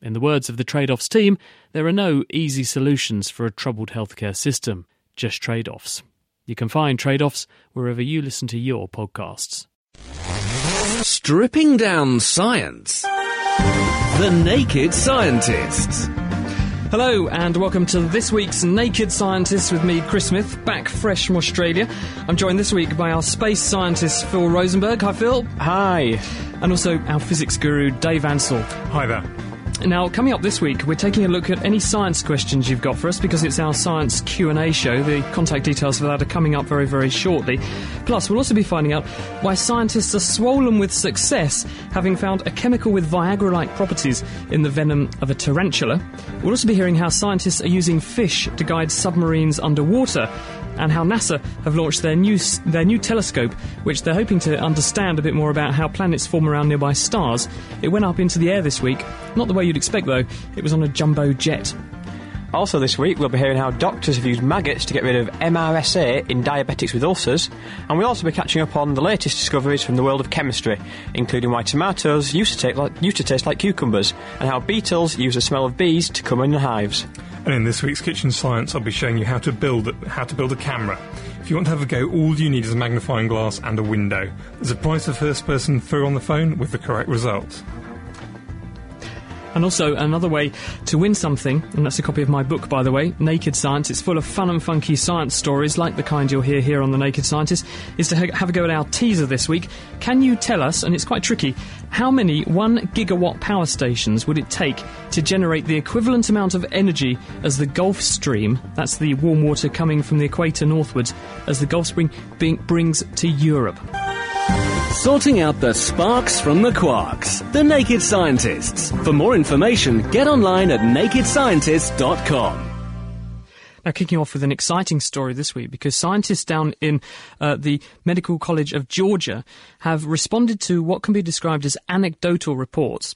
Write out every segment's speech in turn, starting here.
In the words of the Trade Offs team, there are no easy solutions for a troubled healthcare system, just trade offs. You can find Trade Offs wherever you listen to your podcasts. Stripping down science. The Naked Scientists. Hello, and welcome to this week's Naked Scientists with me, Chris Smith, back fresh from Australia. I'm joined this week by our space scientist, Phil Rosenberg. Hi, Phil. Hi. And also our physics guru, Dave Ansell. Hi there. Now, coming up this week, we're taking a look at any science questions you've got for us because it's our science Q&A show. The contact details for that are coming up very, very shortly. Plus, we'll also be finding out why scientists are swollen with success, having found a chemical with Viagra-like properties in the venom of a tarantula. We'll also be hearing how scientists are using fish to guide submarines underwater and how NASA have launched their new their new telescope, which they're hoping to understand a bit more about how planets form around nearby stars. It went up into the air this week, not the way you'd expect though. It was on a jumbo jet. Also, this week we'll be hearing how doctors have used maggots to get rid of MRSA in diabetics with ulcers, and we'll also be catching up on the latest discoveries from the world of chemistry, including why tomatoes used to, like, used to taste like cucumbers, and how beetles use the smell of bees to come in the hives. And in this week's Kitchen Science, I'll be showing you how to build how to build a camera. If you want to have a go, all you need is a magnifying glass and a window. There's a prize for first person through on the phone with the correct result. And also, another way to win something, and that's a copy of my book, by the way, Naked Science. It's full of fun and funky science stories, like the kind you'll hear here on The Naked Scientist, is to ha- have a go at our teaser this week. Can you tell us, and it's quite tricky, how many 1 gigawatt power stations would it take to generate the equivalent amount of energy as the Gulf Stream, that's the warm water coming from the equator northwards, as the Gulf Stream brings to Europe? Sorting out the sparks from the quarks. The Naked Scientists. For more information, get online at nakedscientists.com. Now, kicking off with an exciting story this week because scientists down in uh, the Medical College of Georgia have responded to what can be described as anecdotal reports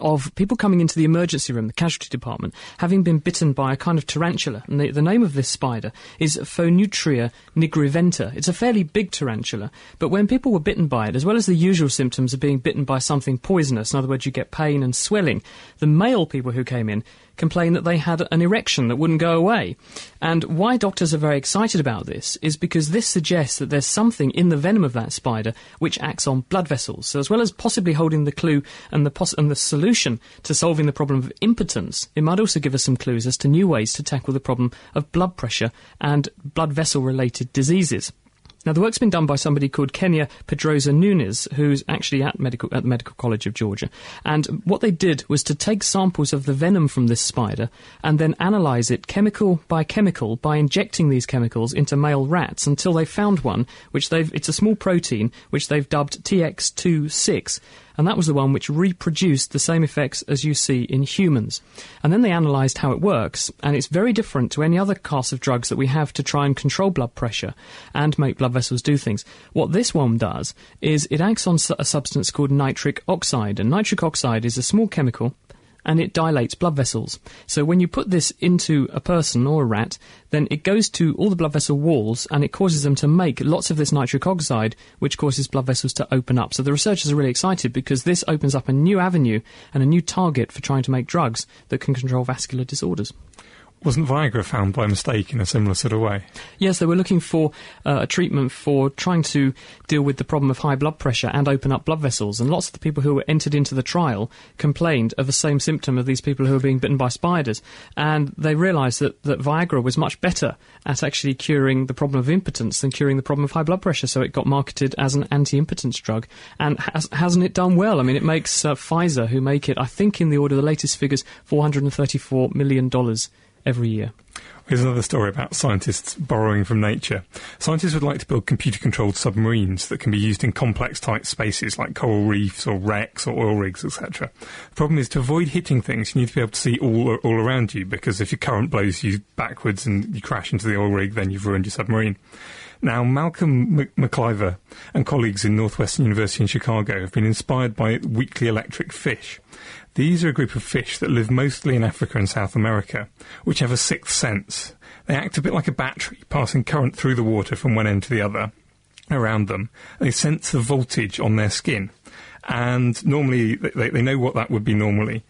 of people coming into the emergency room, the casualty department, having been bitten by a kind of tarantula. And the, the name of this spider is Phoneutria nigriventer. It's a fairly big tarantula, but when people were bitten by it, as well as the usual symptoms of being bitten by something poisonous, in other words, you get pain and swelling, the male people who came in complained that they had an erection that wouldn't go away. And why doctors are very excited about this is because this suggests that there's something in the venom of that spider which acts on blood vessels. So as well as possibly holding the clue and the, poss- and the solution to solving the problem of impotence, it might also give us some clues as to new ways to tackle the problem of blood pressure and blood vessel related diseases. Now, the work's been done by somebody called Kenia Pedrosa Nunes, who's actually at, medical, at the Medical College of Georgia. And what they did was to take samples of the venom from this spider and then analyse it chemical by chemical by injecting these chemicals into male rats until they found one, which they've, it's a small protein, which they've dubbed TX26 and that was the one which reproduced the same effects as you see in humans. And then they analysed how it works, and it's very different to any other class of drugs that we have to try and control blood pressure and make blood vessels do things. What this one does is it acts on a substance called nitric oxide, and nitric oxide is a small chemical and it dilates blood vessels. So when you put this into a person or a rat, then it goes to all the blood vessel walls and it causes them to make lots of this nitric oxide, which causes blood vessels to open up. So the researchers are really excited because this opens up a new avenue and a new target for trying to make drugs that can control vascular disorders. Wasn't Viagra found by mistake in a similar sort of way? Yes, they were looking for uh, a treatment for trying to deal with the problem of high blood pressure and open up blood vessels. And lots of the people who were entered into the trial complained of the same symptom of these people who were being bitten by spiders. And they realised that, that Viagra was much better at actually curing the problem of impotence than curing the problem of high blood pressure. So it got marketed as an anti impotence drug. And has, hasn't it done well? I mean, it makes uh, Pfizer, who make it, I think, in the order, of the latest figures, $434 million every year. Here's another story about scientists borrowing from nature. Scientists would like to build computer controlled submarines that can be used in complex tight spaces like coral reefs or wrecks or oil rigs, etc. The problem is to avoid hitting things, you need to be able to see all, all around you because if your current blows you backwards and you crash into the oil rig, then you've ruined your submarine. Now, Malcolm McIver and colleagues in Northwestern University in Chicago have been inspired by weakly electric fish. These are a group of fish that live mostly in Africa and South America, which have a sixth sense. They act a bit like a battery, passing current through the water from one end to the other around them. They sense the voltage on their skin. And normally, they, they know what that would be normally.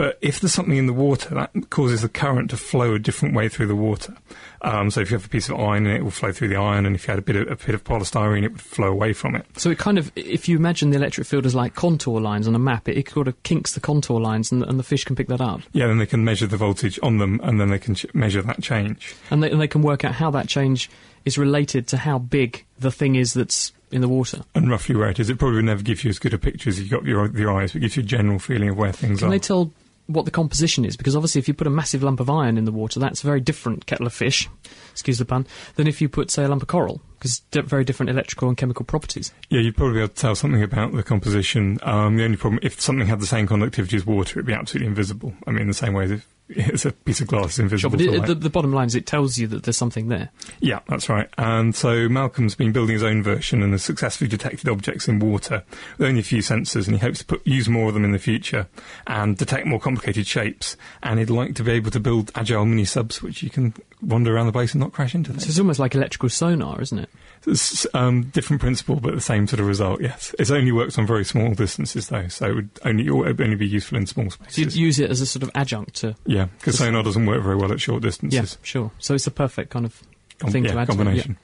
But if there's something in the water, that causes the current to flow a different way through the water. Um, so if you have a piece of iron in it, it will flow through the iron, and if you had a bit of, a bit of polystyrene, it would flow away from it. So it kind of, if you imagine the electric field as like contour lines on a map, it, it sort of kinks the contour lines, and, and the fish can pick that up. Yeah, then they can measure the voltage on them, and then they can ch- measure that change. And they, and they can work out how that change is related to how big the thing is that's in the water. And roughly where it is. It probably never give you as good a picture as you got your, your eyes, but it gives you a general feeling of where things Can are. they tell what the composition is? Because obviously, if you put a massive lump of iron in the water, that's a very different kettle of fish, excuse the pun, than if you put, say, a lump of coral, because very different electrical and chemical properties. Yeah, you'd probably be able to tell something about the composition. Um, the only problem, if something had the same conductivity as water, it'd be absolutely invisible. I mean, the same way that it's a piece of glass is invisible. but to it, the, the bottom line is it tells you that there's something there. Yeah, that's right. And so Malcolm's been building his own version and has successfully detected objects in water with only a few sensors, and he hopes to put, use more of them in the future and detect more complicated shapes. And he'd like to be able to build agile mini subs which you can wander around the base and not crash into So them. it's almost like electrical sonar, isn't it? It's um, different principle, but the same sort of result. Yes, it only works on very small distances though, so it would only it would only be useful in small So you'd use it as a sort of adjunct to. yeah, because sonar doesn't work very well at short distances. Yeah, distances. sure. So it's a perfect kind of Com- thing yeah, to add to it, combination.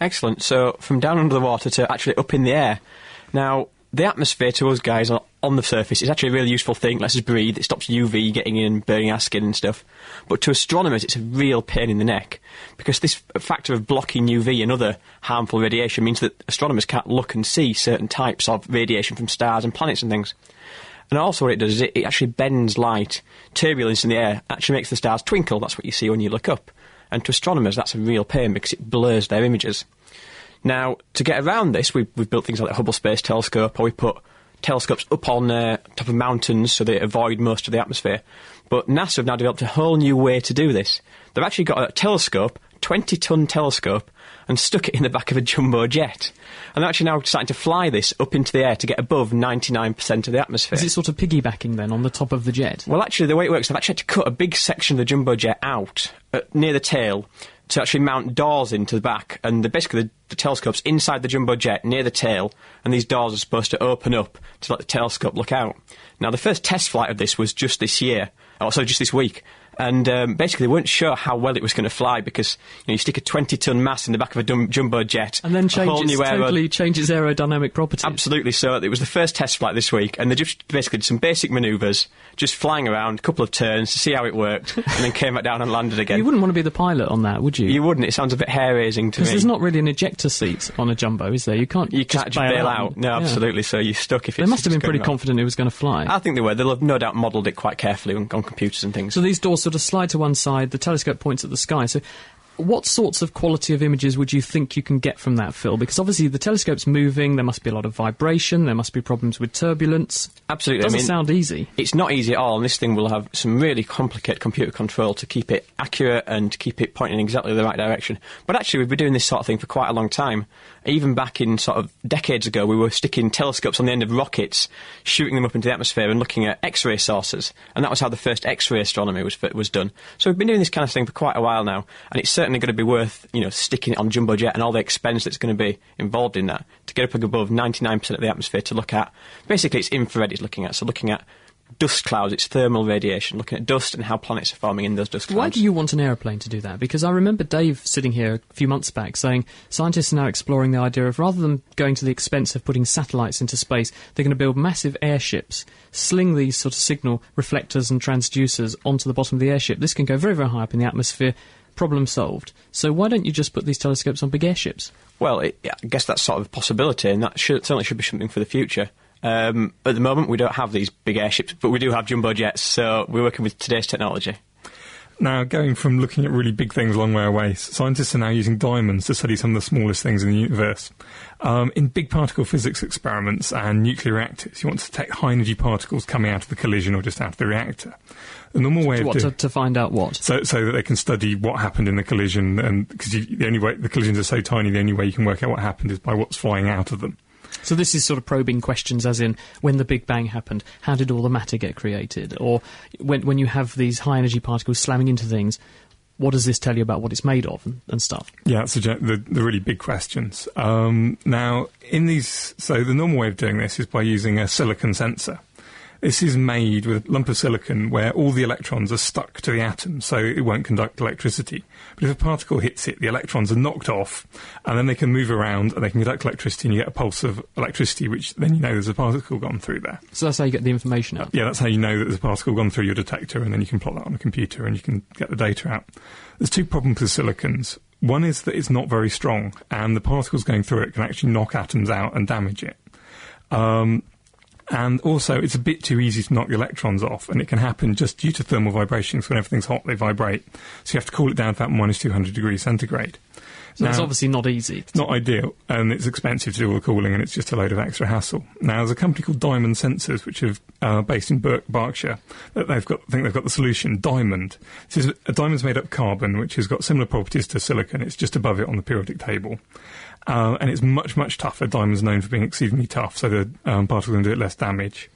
Excellent. So from down under the water to actually up in the air. Now, the atmosphere to us guys on, the surface is actually a really useful thing. It lets us breathe. It stops UV getting in burning our skin and stuff. But to astronomers, it's a real pain in the neck because this factor of blocking UV and other harmful radiation means that astronomers can't look and see certain types of radiation from stars and planets and things. And also, what it does is it, it actually bends light. Turbulence in the air actually makes the stars twinkle. That's what you see when you look up. And to astronomers, that's a real pain because it blurs their images. Now, to get around this, we've, we've built things like the Hubble Space Telescope, or we put telescopes up on uh, top of mountains so they avoid most of the atmosphere. But NASA have now developed a whole new way to do this. They've actually got a telescope, 20 ton telescope, and stuck it in the back of a jumbo jet. And they're actually now starting to fly this up into the air to get above 99% of the atmosphere. Is it sort of piggybacking then on the top of the jet? Well, actually, the way it works, they've actually had to cut a big section of the jumbo jet out uh, near the tail to actually mount doors into the back. And the, basically, the, the telescope's inside the jumbo jet near the tail, and these doors are supposed to open up to let the telescope look out. Now, the first test flight of this was just this year, or sorry, just this week. And um, basically, they weren't sure how well it was going to fly because you, know, you stick a 20 ton mass in the back of a dum- jumbo jet, And then a whole changes new aero- totally changes aerodynamic properties. Absolutely. So it was the first test flight this week, and they just basically did some basic manoeuvres, just flying around, a couple of turns to see how it worked, and then came back down and landed again. You wouldn't want to be the pilot on that, would you? You wouldn't. It sounds a bit hair raising to me. Because there's not really an ejector seat on a jumbo, is there? You can't. you can't just bail out. No, Yeah. absolutely. So you're stuck if They must have been pretty confident it was going to fly. I think they were. They'll have no doubt modelled it quite carefully on, on computers and things. So these doors sort of slide to one side, the telescope points at the sky. So what sorts of quality of images would you think you can get from that, Phil? Because obviously the telescope's moving, there must be a lot of vibration, there must be problems with turbulence. absolutely. Doesn't I mean, sound easy. It's not easy at all, and this thing will have some really complicated computer control to keep it accurate and to keep it pointing in exactly the right direction. But actually, we've been doing this sort of thing for quite a long time. Even back in sort of decades ago, we were sticking telescopes on the end of rockets, shooting them up into the atmosphere and looking at X-ray sources, and that was how the first X-ray astronomy was was done. So we've been doing this kind of thing for quite a while now, and it's certainly going to be worth you know sticking it on jumbo jet and all the expense that's going to be involved in that to get up above 99% of the atmosphere to look at. Basically, it's infrared it's looking at, so looking at dust clouds, it's thermal radiation, looking at dust and how planets are forming in those dust clouds. Why do you want an aeroplane to do that? Because I remember Dave sitting here a few months back saying scientists are now exploring the idea of rather than going to the expense of putting satellites into space, they're going to build massive airships, sling these sort of signal reflectors and transducers onto the bottom of the airship. This can go very, very high up in the atmosphere. Problem solved. So why don't you just put these telescopes on big airships? Well, it, I guess that's sort of a possibility, and that should, certainly should be something for the future. Um, at the moment, we don't have these big airships, but we do have jumbo jets, so we're working with today's technology. Now, going from looking at really big things a long way away, scientists are now using diamonds to study some of the smallest things in the universe. Um, in big particle physics experiments and nuclear reactors, you want to detect high energy particles coming out of the collision or just out of the reactor. The normal way What, to, doing to find out what? so, so that they can study what happened in the collision, and because the only way the collisions are so tiny, the only way you can work out what happened is by what's flying out of them. So this is sort of probing questions, as in when the Big Bang happened, how did all the matter get created, or when when you have these high energy particles slamming into things, what does this tell you about what it's made of and, and stuff? Yeah, the, the, the really big questions. Um, now, in these, so the normal way of doing this is by using a silicon sensor. This is made with a lump of silicon where all the electrons are stuck to the atom, so it won't conduct electricity. But if a particle hits it, the electrons are knocked off, and then they can move around and they can conduct electricity, and you get a pulse of electricity, which then you know there's a particle gone through there. So that's how you get the information out. Yeah, that's how you know that there's a particle gone through your detector, and then you can plot that on a computer and you can get the data out. There's two problems with silicons. One is that it's not very strong, and the particles going through it can actually knock atoms out and damage it. Um, and also, it's a bit too easy to knock the electrons off, and it can happen just due to thermal vibrations. When everything's hot, they vibrate. So you have to cool it down to about minus 200 degrees centigrade. So that's Now- obviously not easy. it's not ideal, and it's expensive to do all the cooling, and it's just a load of extra hassle. Now, there's a company called Diamond Sensors, which are uh, based in Berk, Berkshire. That they've got, I think they've got the solution. Diamond. This is a diamond's made up of carbon, which has got similar properties to silicon. It's just above it on the periodic table, uh, and it's much much tougher. Diamond's known for being exceedingly tough, so the um, particles can do it less damage.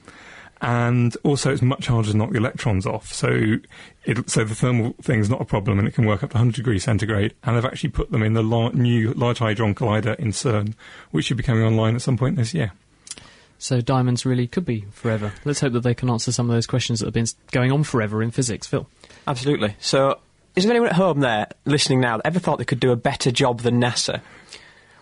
And also, it's much harder to knock the electrons off. So, it, so the thermal thing is not a problem, and it can work up to 100 degrees centigrade. And they've actually put them in the la- new Large Hadron Collider in CERN, which should be coming online at some point this year. So diamonds really could be forever. Let's hope that they can answer some of those questions that have been going on forever in physics. Phil. Absolutely. So, is there anyone at home there listening now that ever thought they could do a better job than NASA?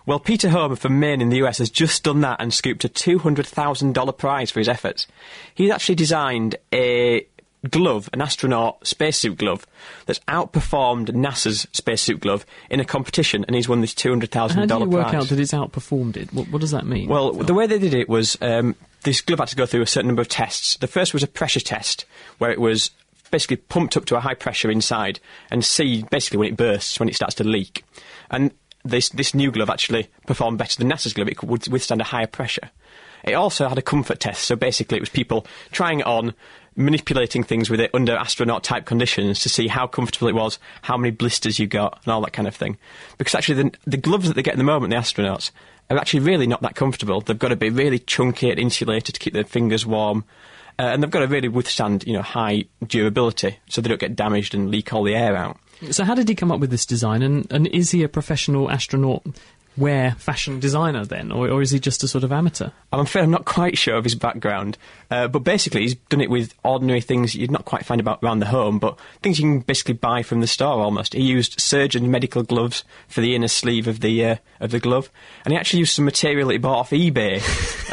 Well, Peter Homer from Maine in the US has just done that and scooped a $200,000 prize for his efforts. He's actually designed a glove, an astronaut spacesuit glove, that's outperformed NASA's spacesuit glove in a competition, and he's won this $200,000 prize. How do you work out that it's outperformed it? What, what does that mean? Well, the way they did it was um, this glove had to go through a certain number of tests. The first was a pressure test, where it was basically pumped up to a high pressure inside and see basically when it bursts, when it starts to leak. And this, this new glove actually performed better than NASA's glove. It with- withstand a higher pressure. It also had a comfort test, so basically it was people trying it on, manipulating things with it under astronaut type conditions to see how comfortable it was, how many blisters you got, and all that kind of thing. Because actually, the, the gloves that they get at the moment, the astronauts, are actually really not that comfortable. They've got to be really chunky and insulated to keep their fingers warm. Uh, and they've got to really withstand, you know, high durability, so they don't get damaged and leak all the air out. So how did he come up with this design? And, and is he a professional astronaut wear fashion designer then, or, or is he just a sort of amateur? I'm afraid I'm not quite sure of his background, uh, but basically he's done it with ordinary things you'd not quite find about around the home, but things you can basically buy from the store almost. He used surgeon medical gloves for the inner sleeve of the uh, of the glove, and he actually used some material that he bought off eBay,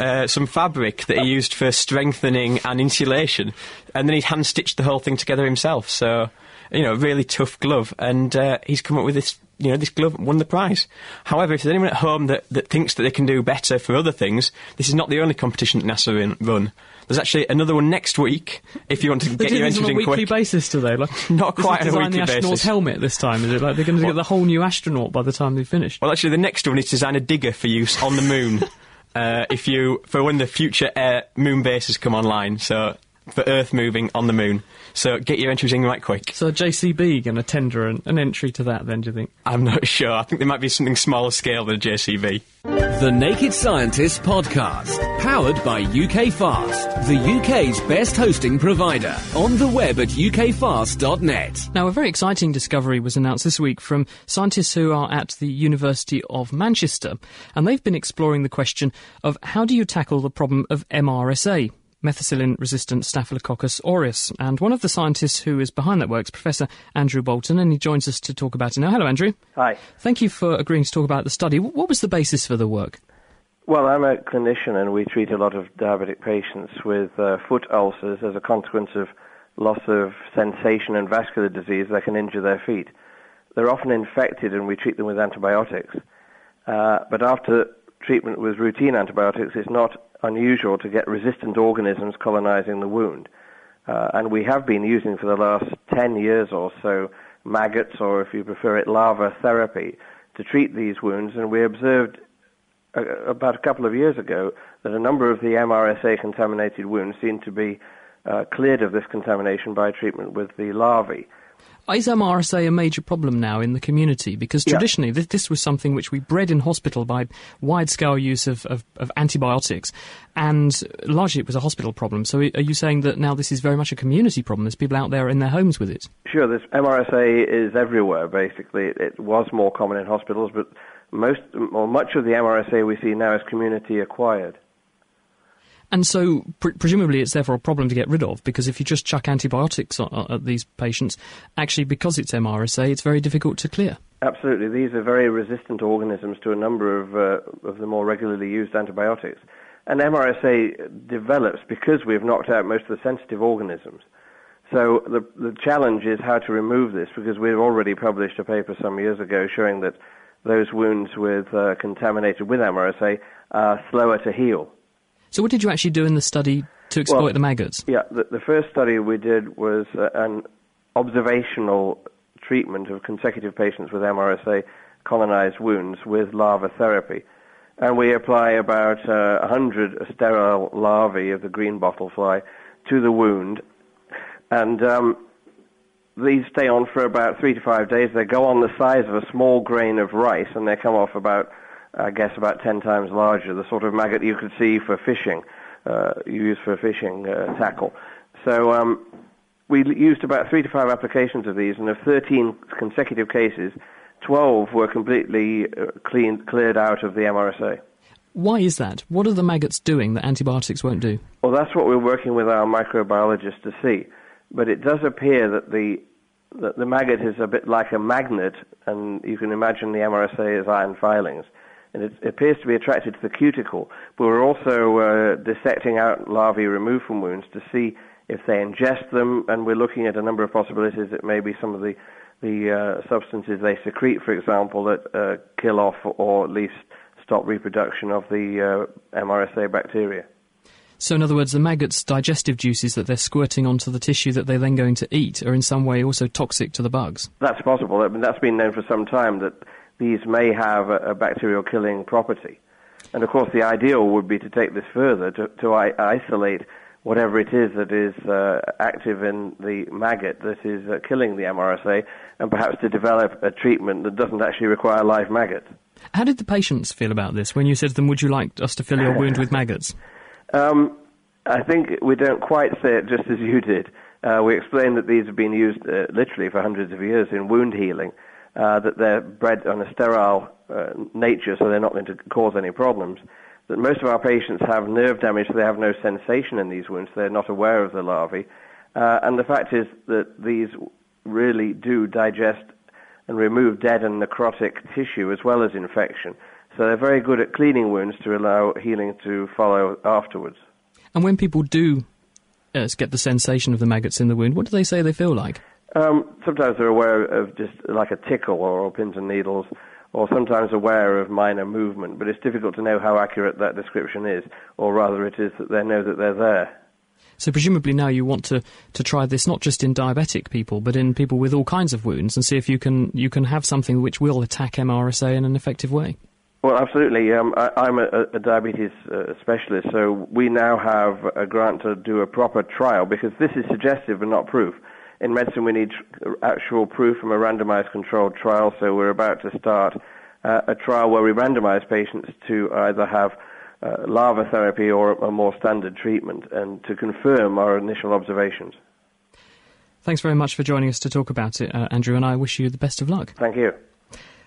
uh, some fabric that he used for strengthening and insulation, and then he hand stitched the whole thing together himself. So, you know, really tough glove, and uh, he's come up with this you know, this glove won the prize. However, if there's anyone at home that, that thinks that they can do better for other things, this is not the only competition that NASA in, run. There's actually another one next week if you want to get your this on a in weekly quick. basis, do they? Like, Not quite on a design the astronaut's basis. helmet this time. Is it like they're going to get the whole new astronaut by the time they've finished? Well, actually, the next one is to design a digger for use on the moon. uh, if you for when the future air moon bases come online, so for Earth moving on the moon. So get your entries in right quick. So JCB going to tender an, an entry to that then? Do you think? I'm not sure. I think there might be something smaller scale than a JCB. The Naked Scientist Podcast, powered by UK Fast, the UK's best hosting provider. On the web at ukfast.net. Now, a very exciting discovery was announced this week from scientists who are at the University of Manchester, and they've been exploring the question of how do you tackle the problem of MRSA. Methicillin resistant Staphylococcus aureus. And one of the scientists who is behind that work is Professor Andrew Boulton, and he joins us to talk about it now. Hello, Andrew. Hi. Thank you for agreeing to talk about the study. What was the basis for the work? Well, I'm a clinician, and we treat a lot of diabetic patients with uh, foot ulcers as a consequence of loss of sensation and vascular disease that can injure their feet. They're often infected, and we treat them with antibiotics. Uh, but after treatment with routine antibiotics, it's not unusual to get resistant organisms colonizing the wound. Uh, and we have been using for the last 10 years or so maggots, or if you prefer it, larva therapy to treat these wounds. And we observed uh, about a couple of years ago that a number of the MRSA contaminated wounds seemed to be uh, cleared of this contamination by treatment with the larvae. Is MRSA a major problem now in the community? Because traditionally, yeah. this, this, was something which we bred in hospital by wide scale use of, of, of, antibiotics, and largely it was a hospital problem. So, are you saying that now this is very much a community problem? There's people out there in their homes with it? Sure, this MRSA is everywhere, basically. It, it was more common in hospitals, but most or much of the MRSA we see now is community acquired. And so, pre- presumably, it's therefore a problem to get rid of because if you just chuck antibiotics at these patients, actually, because it's MRSA, it's very difficult to clear. Absolutely. These are very resistant organisms to a number of, uh, of the more regularly used antibiotics. And MRSA develops because we've knocked out most of the sensitive organisms. So the, the challenge is how to remove this because we've already published a paper some years ago showing that those wounds with uh, contaminated with MRSA are slower to heal. So, what did you actually do in the study to exploit well, the maggots? Yeah, the, the, first study we did was uh, an observational treatment of consecutive patients with MRSA colonized wounds with larva therapy. And we apply about uh, 100 sterile larvae of the green bottle fly to the wound. And um, these stay on for about three to five days. They go on the size of a small grain of rice, and they come off about I guess about 10 times larger, the sort of maggot you could see for fishing, uh, you use for fishing uh, tackle. So um, we used about three to five applications of these, and of 13 consecutive cases, 12 were completely uh, clean, cleared out of the MRSA. Why is that? What are the maggots doing that antibiotics won't do? Well, that's what we're working with our microbiologists to see. But it does appear that the that the maggot is a bit like a magnet, and you can imagine the MRSA as iron filings and it appears to be attracted to the cuticle. But we're also uh, dissecting out larvae removed from wounds to see if they ingest them, and we're looking at a number of possibilities that maybe some of the the uh, substances they secrete, for example, that uh, kill off or at least stop reproduction of the uh, MRSA bacteria. So, in other words, the maggots' digestive juices that they're squirting onto the tissue that they're then going to eat are in some way also toxic to the bugs. That's possible. I mean, that's been known for some time that these may have a, a bacterial killing property. And of course, the ideal would be to take this further to, to I- isolate whatever it is that is uh, active in the maggot that is uh, killing the MRSA, and perhaps to develop a treatment that doesn't actually require live maggots. How did the patients feel about this when you said to them, Would you like us to fill your wound with maggots? Um, I think we don't quite say it just as you did. Uh, we explained that these have been used uh, literally for hundreds of years in wound healing uh, that they're bred on a sterile uh, nature, so they're not going to cause any problems. That most of our patients have nerve damage, so they have no sensation in these wounds, they're not aware of the larvae. Uh, and the fact is that these really do digest and remove dead and necrotic tissue as well as infection. So they're very good at cleaning wounds to allow healing to follow afterwards. And when people do uh, get the sensation of the maggots in the wound, what do they say they feel like? Um, sometimes they're aware of just like a tickle or, pins and needles, or sometimes aware of minor movement, but it's difficult to know how accurate that description is, or rather it is that they know that they're there. So presumably now you want to, to try this not just in diabetic people, but in people with all kinds of wounds, and see if you can you can have something which will attack MRSA in an effective way. Well, absolutely. Um, I, am a, a, diabetes uh, specialist, so we now have a grant to do a proper trial because this is suggestive but not proof in medicine, we need actual proof from a randomized controlled trial. So we're about to start uh, a trial where we randomize patients to either have uh, larva therapy or a more standard treatment and to confirm our initial observations. Thanks very much for joining us to talk about it, uh, Andrew, and I wish you the best of luck. Thank you.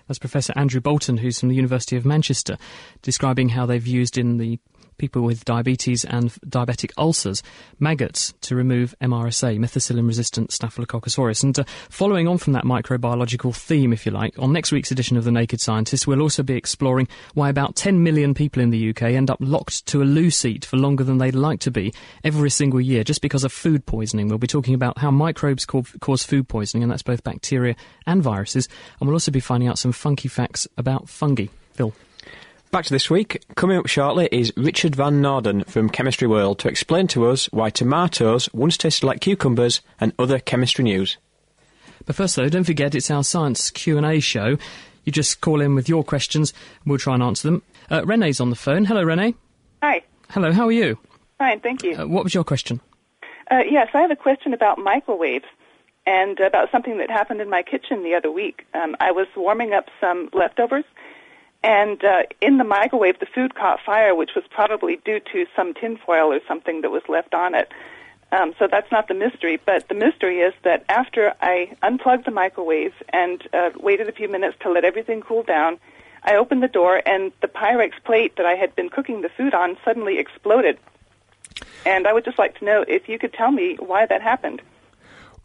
That's Professor Andrew Boulton, who's from the University of Manchester, describing how they've used in the people with diabetes and diabetic ulcers, maggots to remove MRSA, methicillin resistant Staphylococcus aureus. And uh, following on from that microbiological theme, if you like, on next week's edition of The Naked Scientist, we'll also be exploring why about 10 million people in the UK end up locked to a loo seat for longer than they'd like to be every single year just because of food poisoning. We'll be talking about how microbes cause food poisoning, and that's both bacteria and viruses. And we'll also be finding out some funky facts about fungi. Phil. Back to this week. Coming up shortly is Richard Van Noorden from Chemistry World to explain to us why tomatoes once tasted like cucumbers and other chemistry news. But first, though, don't forget it's our science Q and A show. You just call in with your questions, and we'll try and answer them. Uh, Renee's on the phone. Hello, Renee. Hi. Hello. How are you? Fine, thank you. Uh, what was your question? Uh, yes, I have a question about microwaves and about something that happened in my kitchen the other week. Um, I was warming up some leftovers and uh, in the microwave, the food caught fire, which was probably due to some tinfoil or something that was left on it. Um, so that's not the mystery. But the mystery is that after I unplugged the microwave and uh, waited a few minutes to let everything cool down, I opened the door and the Pyrex plate that I had been cooking the food on suddenly exploded. And I would just like to know if you could tell me why that happened.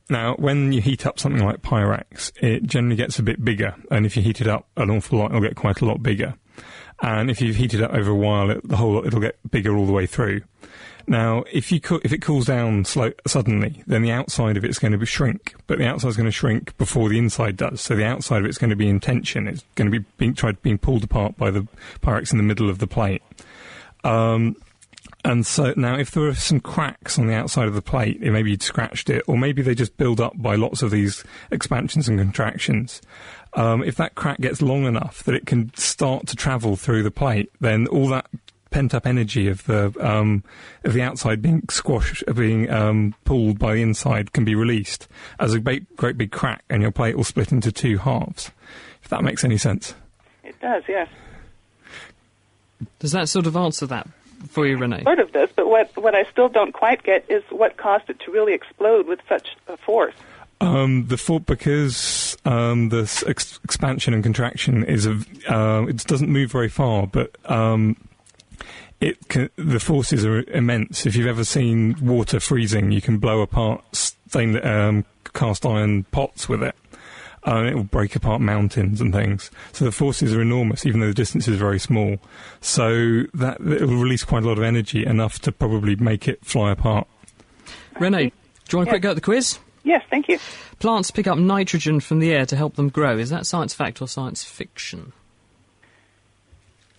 Now, when you heat up something like Pyrex, it generally gets a bit bigger, and if you heat it up an awful lot, it'll get quite a lot bigger. And if you've heated it up over a while, it, the whole it'll get bigger all the way through. Now, if you co- if it cools down slow, suddenly, then the outside of it's going to shrink, but the outside is going to shrink before the inside does. So the outside of it's going to be in tension. It's going to be being tried being pulled apart by the Pyrex in the middle of the plate. Um, and so now, if there are some cracks on the outside of the plate, maybe you'd scratched it, or maybe they just build up by lots of these expansions and contractions. Um, if that crack gets long enough that it can start to travel through the plate, then all that pent up energy of the um, of the outside being squashed, being um, pulled by the inside, can be released as a great, great big crack, and your plate will split into two halves. If that makes any sense. It does, yes. Does that sort of answer that for you, Renee? Sort of this, but what, what I still don't quite get is what caused it to really explode with such a force. Um, the fault because um, the ex- expansion and contraction is a uh, it doesn't move very far, but um, it can, the forces are immense. If you've ever seen water freezing, you can blow apart stained um, cast iron pots with it uh, it will break apart mountains and things. So the forces are enormous, even though the distance is very small. So that it will release quite a lot of energy, enough to probably make it fly apart. Renee, do you want a quick go at the quiz? Yes, thank you. Plants pick up nitrogen from the air to help them grow. Is that science fact or science fiction?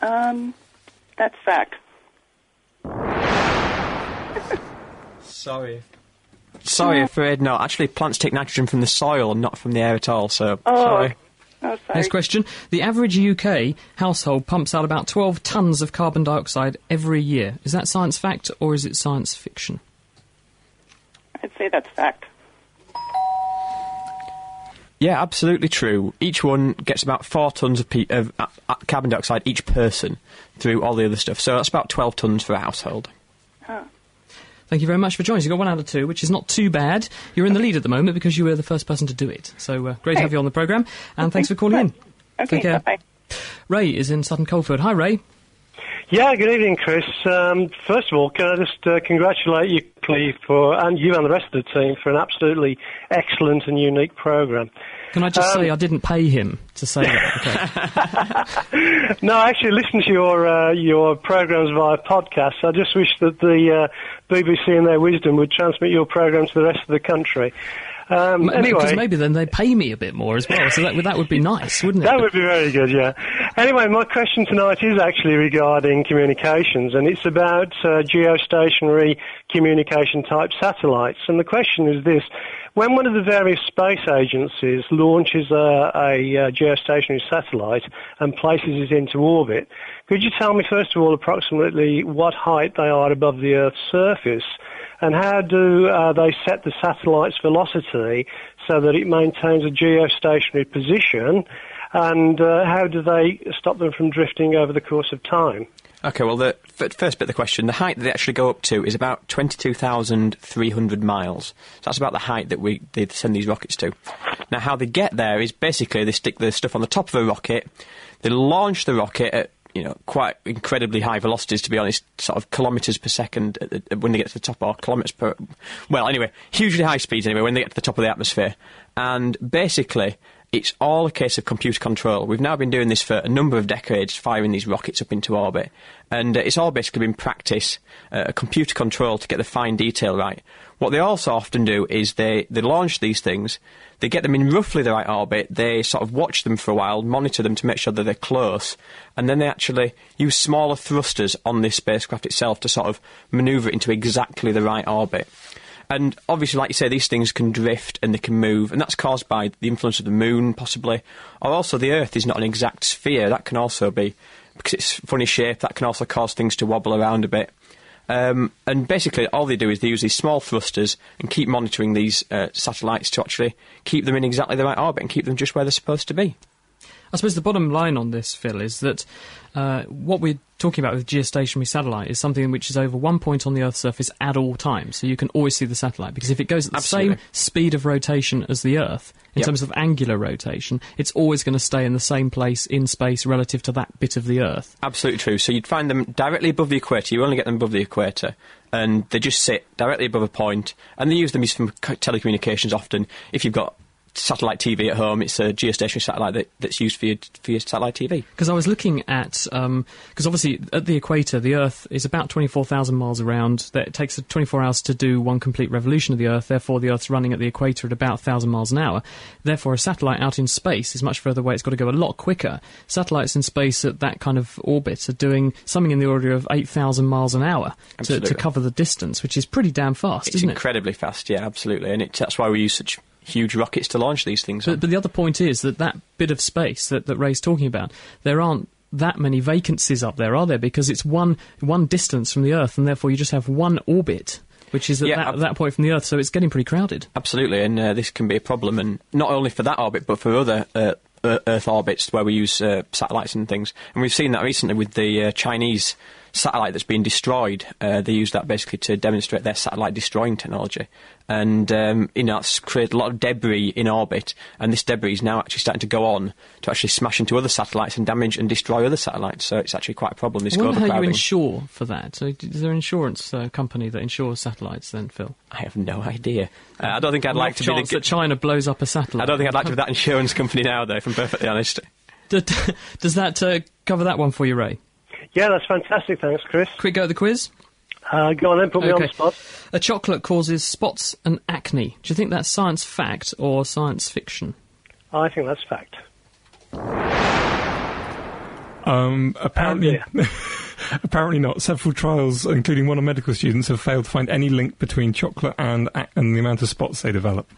Um, that's fact. Sorry. Sorry, afraid not. Actually, plants take nitrogen from the soil and not from the air at all, so oh. sorry. Oh, sorry. Next question. The average UK household pumps out about 12 tonnes of carbon dioxide every year. Is that science fact or is it science fiction? I'd say that's fact. Yeah, absolutely true. Each one gets about four tonnes of, pe- of uh, uh, carbon dioxide each person through all the other stuff. So that's about 12 tonnes for a household. Huh. Thank you very much for joining us. You got one out of two, which is not too bad. You're in the lead at the moment because you were the first person to do it. So uh, great to have you on the programme, and thanks for calling in. Okay, Take care. bye. Ray is in Sutton Coldfield. Hi, Ray. Yeah, good evening, Chris. Um, first of all, can I just uh, congratulate you, Cleve, for and you and the rest of the team for an absolutely excellent and unique program. Can I just Um, say I didn't pay him to say that? Okay. No, I actually listened to your uh, your programs via podcast. I just wish that the uh, BBC in their wisdom would transmit your program to the rest of the country. Um, Because anyway, maybe then they'd pay me a bit more as well. So that, would- that would be nice, wouldn't it? That would be very good, yeah. Anyway, my question tonight is actually regarding communications, and it's about uh, geostationary communication type satellites. And the question is this. When one of the various space agencies launches a, a, uh geostationary satellite and places it into orbit, could you tell me, first of all, approximately what height they are above the Earth's surface? And how do uh, they set the satellite's velocity so that it maintains a geostationary position? And uh, how do they stop them from drifting over the course of time? Okay, well, the f- first bit of the question, the height that they actually go up to is about 22,300 miles. So that's about the height that we they send these rockets to. Now, how they get there is basically they stick the stuff on the top of a rocket, they launch the rocket at you know, quite incredibly high velocities, to be honest, sort of kilometres per second the, when they get to the top, or kilometres per. Well, anyway, hugely high speeds anyway when they get to the top of the atmosphere. And basically, it's all a case of computer control. We've now been doing this for a number of decades, firing these rockets up into orbit. And uh, it's all basically been practice, uh, computer control to get the fine detail right. What they also often do is they, they launch these things, they get them in roughly the right orbit, they sort of watch them for a while, monitor them to make sure that they're close, and then they actually use smaller thrusters on this spacecraft itself to sort of maneuver it into exactly the right orbit. And obviously, like you say, these things can drift and they can move, and that's caused by the influence of the moon, possibly. Or also, the Earth is not an exact sphere. That can also be, because it's funny shape, that can also cause things to wobble around a bit. Um, and basically, all they do is they use these small thrusters and keep monitoring these uh, satellites to actually keep them in exactly the right orbit and keep them just where they're supposed to be. I suppose the bottom line on this, Phil, is that uh, what we're talking about with geostationary satellite is something which is over one point on the Earth's surface at all times. So you can always see the satellite because if it goes at the Absolutely. same speed of rotation as the Earth, in Yep. terms of angular rotation, it's always going to stay in the same place in space relative to that bit of the Earth. Absolutely true. So you'd find them directly above the equator. You only get them above the equator, and they just sit directly above a point. And they use them co- telecommunications often. If you've got satellite TV at home, it's a geostationary satellite that, that's used for your, for your satellite TV. Because I was looking at, um, because obviously at the equator, the Earth is about 24,000 miles around. That it takes 24 hours to do one complete revolution of the Earth. Therefore, the Earth's running at the equator at about 1,000 miles an hour. Therefore, a satellite out in space is much further away. It's got to go a lot quicker. Satellites in space at that kind of orbit are doing something in the order of 8,000 miles an hour to, to cover the distance, which is pretty damn fast, It's isn't it? incredibly fast, yeah, absolutely. And it, that's why we use such huge rockets to launch these things. But, but the other point is that that bit of space that, that Ray's talking about, there aren't that many vacancies up there, are there? Because it's one one distance from the Earth, and therefore you just have one orbit, which is at Yeah, that, ab- that point from the Earth. So it's getting pretty crowded. Absolutely, and uh, this can be a problem, and not only for that orbit, but for other uh, uh, Earth orbits where we use uh, satellites and things. And we've seen that recently with the uh, Chinese satellite that's been destroyed. Uh, they use that basically to demonstrate their satellite destroying technology, and um, you know it's created a lot of debris in orbit. And this debris is now actually starting to go on to actually smash into other satellites and damage and destroy other satellites. So it's actually quite a problem. This I wonder how you insure for that. So is there an insurance uh, company that insures satellites then, Phil? I have no idea. Uh, I don't think I'd like to be the. that China blows up a satellite. I don't think I'd like to be that insurance company now, though. If I'm perfectly honest. Does that uh, cover that one for you, Ray? Yeah, that's fantastic. Thanks, Chris. Quick go at the quiz. Uh, go on then, put me on the spot. A chocolate causes spots and acne. Do you think that's science fact or science fiction? I think that's fact. Um, apparently, Oh, apparently not. Several trials, including one on medical students, have failed to find any link between chocolate and ac- and the amount of spots they develop.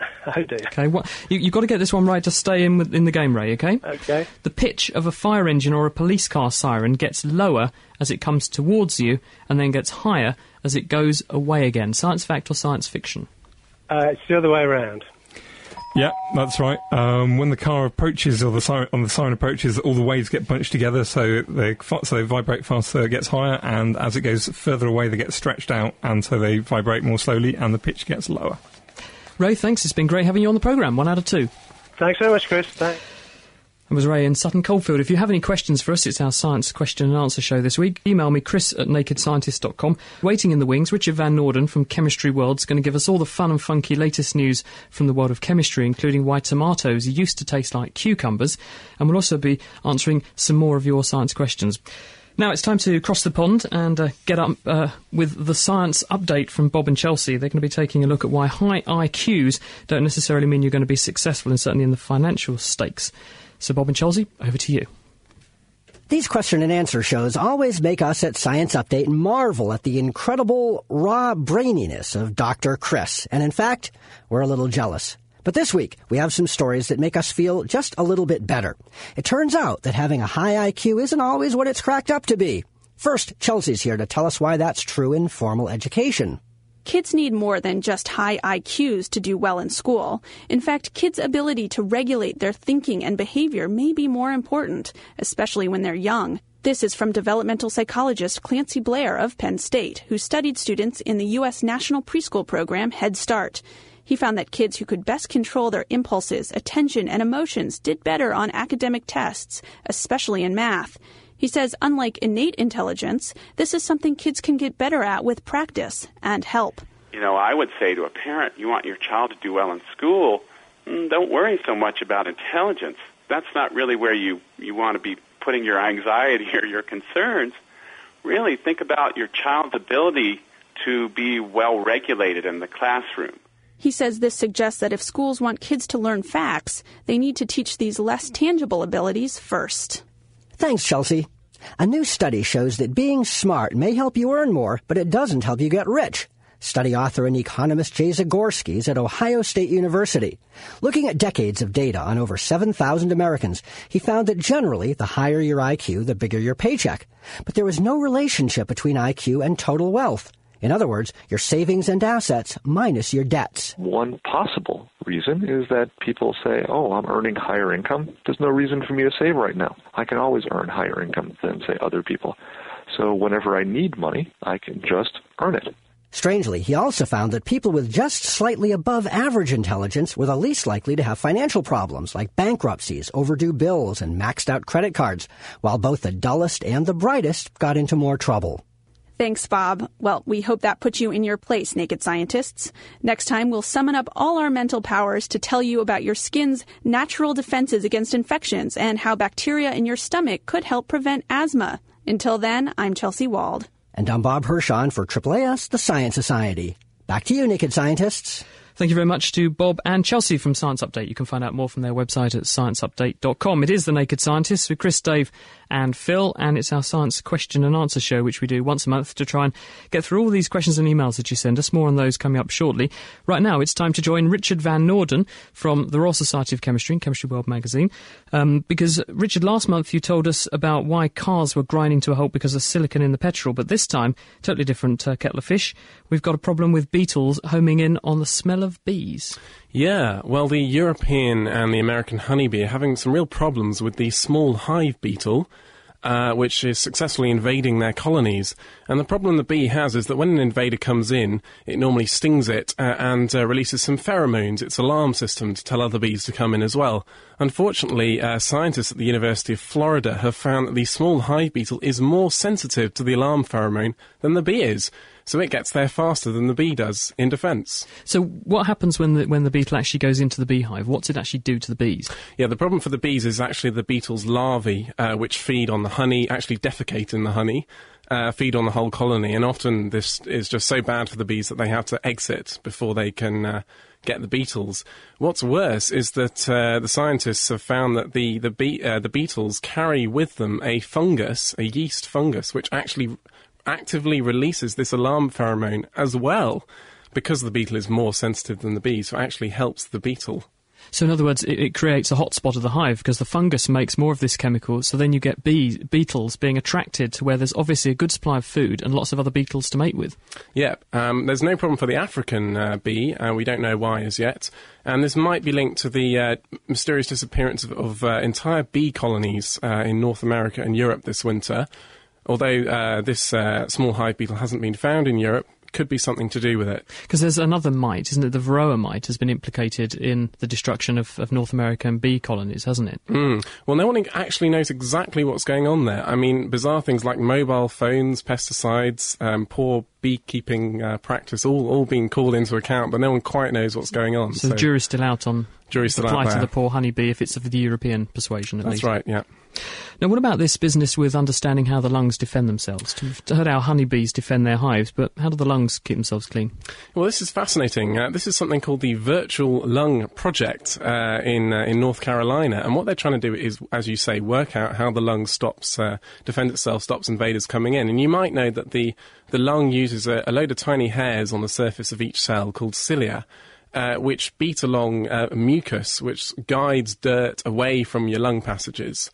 Oh dear. Okay, what you, you've got to get this one right to stay in with, in the game, Ray. Okay. Okay. The pitch of a fire engine or a police car siren gets lower as it comes towards you, and then gets higher as it goes away again. Science fact or science fiction? Uh, it's the other way around. Yeah, that's right. Um, when the car approaches or the siren, on the siren approaches, all the waves get bunched together, so they so they vibrate faster, it gets higher, and as it goes further away, they get stretched out, and so they vibrate more slowly, and the pitch gets lower. Ray, thanks. It's been great having you on the programme. One out of two. Thanks very much, Chris. Thanks. That was Ray in Sutton Coldfield. If you have any questions for us, it's our science question and answer show this week. Email me, chris at nakedscientist.com. Waiting in the wings, Richard Van Noorden from Chemistry World is going to give us all the fun and funky latest news from the world of chemistry, including why tomatoes used to taste like cucumbers. And we'll also be answering some more of your science questions. Now it's time to cross the pond and uh, get up uh, with the science update from Bob and Chelsea. They're going to be taking a look at why high IQs don't necessarily mean you're going to be successful, and certainly in the financial stakes. So, Bob and Chelsea, over to you. These question and answer shows always make us at Science Update marvel at the incredible raw braininess of Dr. Chris. And in fact, we're a little jealous. But this week, we have some stories that make us feel just a little bit better. It turns out that having a high IQ isn't always what it's cracked up to be. First, Chelsea's here to tell us why that's true in formal education. Kids need more than just high IQs to do well in school. In fact, kids' ability to regulate their thinking and behavior may be more important, especially when they're young. This is from developmental psychologist Clancy Blair of Penn State, who studied students in the U.S. National Preschool Program Head Start. He found that kids who could best control their impulses, attention, and emotions did better on academic tests, especially in math. He says, unlike innate intelligence, this is something kids can get better at with practice and help. You know, I would say to a parent, you want your child to do well in school, mm, don't worry so much about intelligence. That's not really where you, you want to be putting your anxiety or your concerns. Really think about your child's ability to be well regulated in the classroom. He says this suggests that if schools want kids to learn facts, they need to teach these less tangible abilities first. Thanks, Chelsea. A new study shows that being smart may help you earn more, but it doesn't help you get rich. Study author and economist Jay Zagorski is at Ohio State University. Looking at decades of data on over 7,000 Americans, he found that generally the higher your IQ, the bigger your paycheck. But there was no relationship between IQ and total wealth. In other words, your savings and assets minus your debts. One possible reason is that people say, oh, I'm earning higher income. There's no reason for me to save right now. I can always earn higher income than, say, other people. So whenever I need money, I can just earn it. Strangely, he also found that people with just slightly above average intelligence were the least likely to have financial problems like bankruptcies, overdue bills, and maxed out credit cards, while both the dullest and the brightest got into more trouble. Thanks, Bob. Well, we hope that puts you in your place, naked scientists. Next time, we'll summon up all our mental powers to tell you about your skin's natural defenses against infections and how bacteria in your stomach could help prevent asthma. Until then, I'm Chelsea Wald. And I'm Bob Hirshon for AAAS, the Science Society. Back to you, naked scientists. Thank you very much to Bob and Chelsea from Science Update. You can find out more from their website at scienceupdate.com. It is The Naked Scientists with Chris, Dave, and Phil, and it's our science question and answer show, which we do once a month to try and get through all these questions and emails that you send us. More on those coming up shortly. Right now, it's time to join Richard Van Noorden from the Royal Society of Chemistry and Chemistry World magazine. Um, because, Richard, last month you told us about why cars were grinding to a halt because of silicon in the petrol, but this time, totally different uh, kettle of fish. We've got a problem with beetles homing in on the smell of bees. Yeah, well, the European and the American honeybee are having some real problems with the small hive beetle. Uh, which is successfully invading their colonies. And the problem the bee has is that when an invader comes in, it normally stings it uh, and uh, releases some pheromones, its alarm system, to tell other bees to come in as well. Unfortunately, uh, scientists at the University of Florida have found that the small hive beetle is more sensitive to the alarm pheromone than the bee is so it gets there faster than the bee does in defence. So what happens when the when the beetle actually goes into the beehive? What's it actually do to the bees? Yeah, the problem for the bees is actually the beetle's larvae, uh, which feed on the honey, actually defecate in the honey. Uh, feed on the whole colony, and often this is just so bad for the bees that they have to exit before they can uh, get the beetles. What's worse is that uh, the scientists have found that the the, be- uh, the beetles carry with them a fungus, a yeast fungus, which actually actively releases this alarm pheromone as well because the beetle is more sensitive than the bee, so it actually helps the beetle. So, in other words, it, it, creates a hotspot of the hive because the fungus makes more of this chemical. So then you get bees, beetles being attracted to where there's obviously a good supply of food and lots of other beetles to mate with. Yeah, um, there's no problem for the African uh, bee. Uh, we don't know why as yet. And this might be linked to the uh, mysterious disappearance of, of uh, entire bee colonies uh, in North America and Europe this winter although uh, this uh, small hive beetle hasn't been found in Europe, could be something to do with it. Because there's another mite, isn't it? The varroa mite has been implicated in the destruction of, of North American bee colonies, hasn't it? Mm. Well, no one actually knows exactly what's going on there. I mean, bizarre things like mobile phones, pesticides, um, poor beekeeping uh, practice, all, all being called into account, but no one quite knows what's going on. So, so the jury's still out on jury's still the plight of the poor honeybee if it's of the European persuasion, at That's least. right, yeah. Now, what about this business with understanding how the lungs defend themselves? We've heard how honeybees defend their hives, but how do the lungs keep themselves clean? Well, this is fascinating. Uh, this is something called the Virtual Lung Project uh, in uh, in North Carolina, and what they're trying to do is, as you say, work out how the lung stops uh, defend itself, stops invaders coming in. And you might know that the the lung uses a, a load of tiny hairs on the surface of each cell called cilia. Uh, which beat along uh, mucus, which guides dirt away from your lung passages.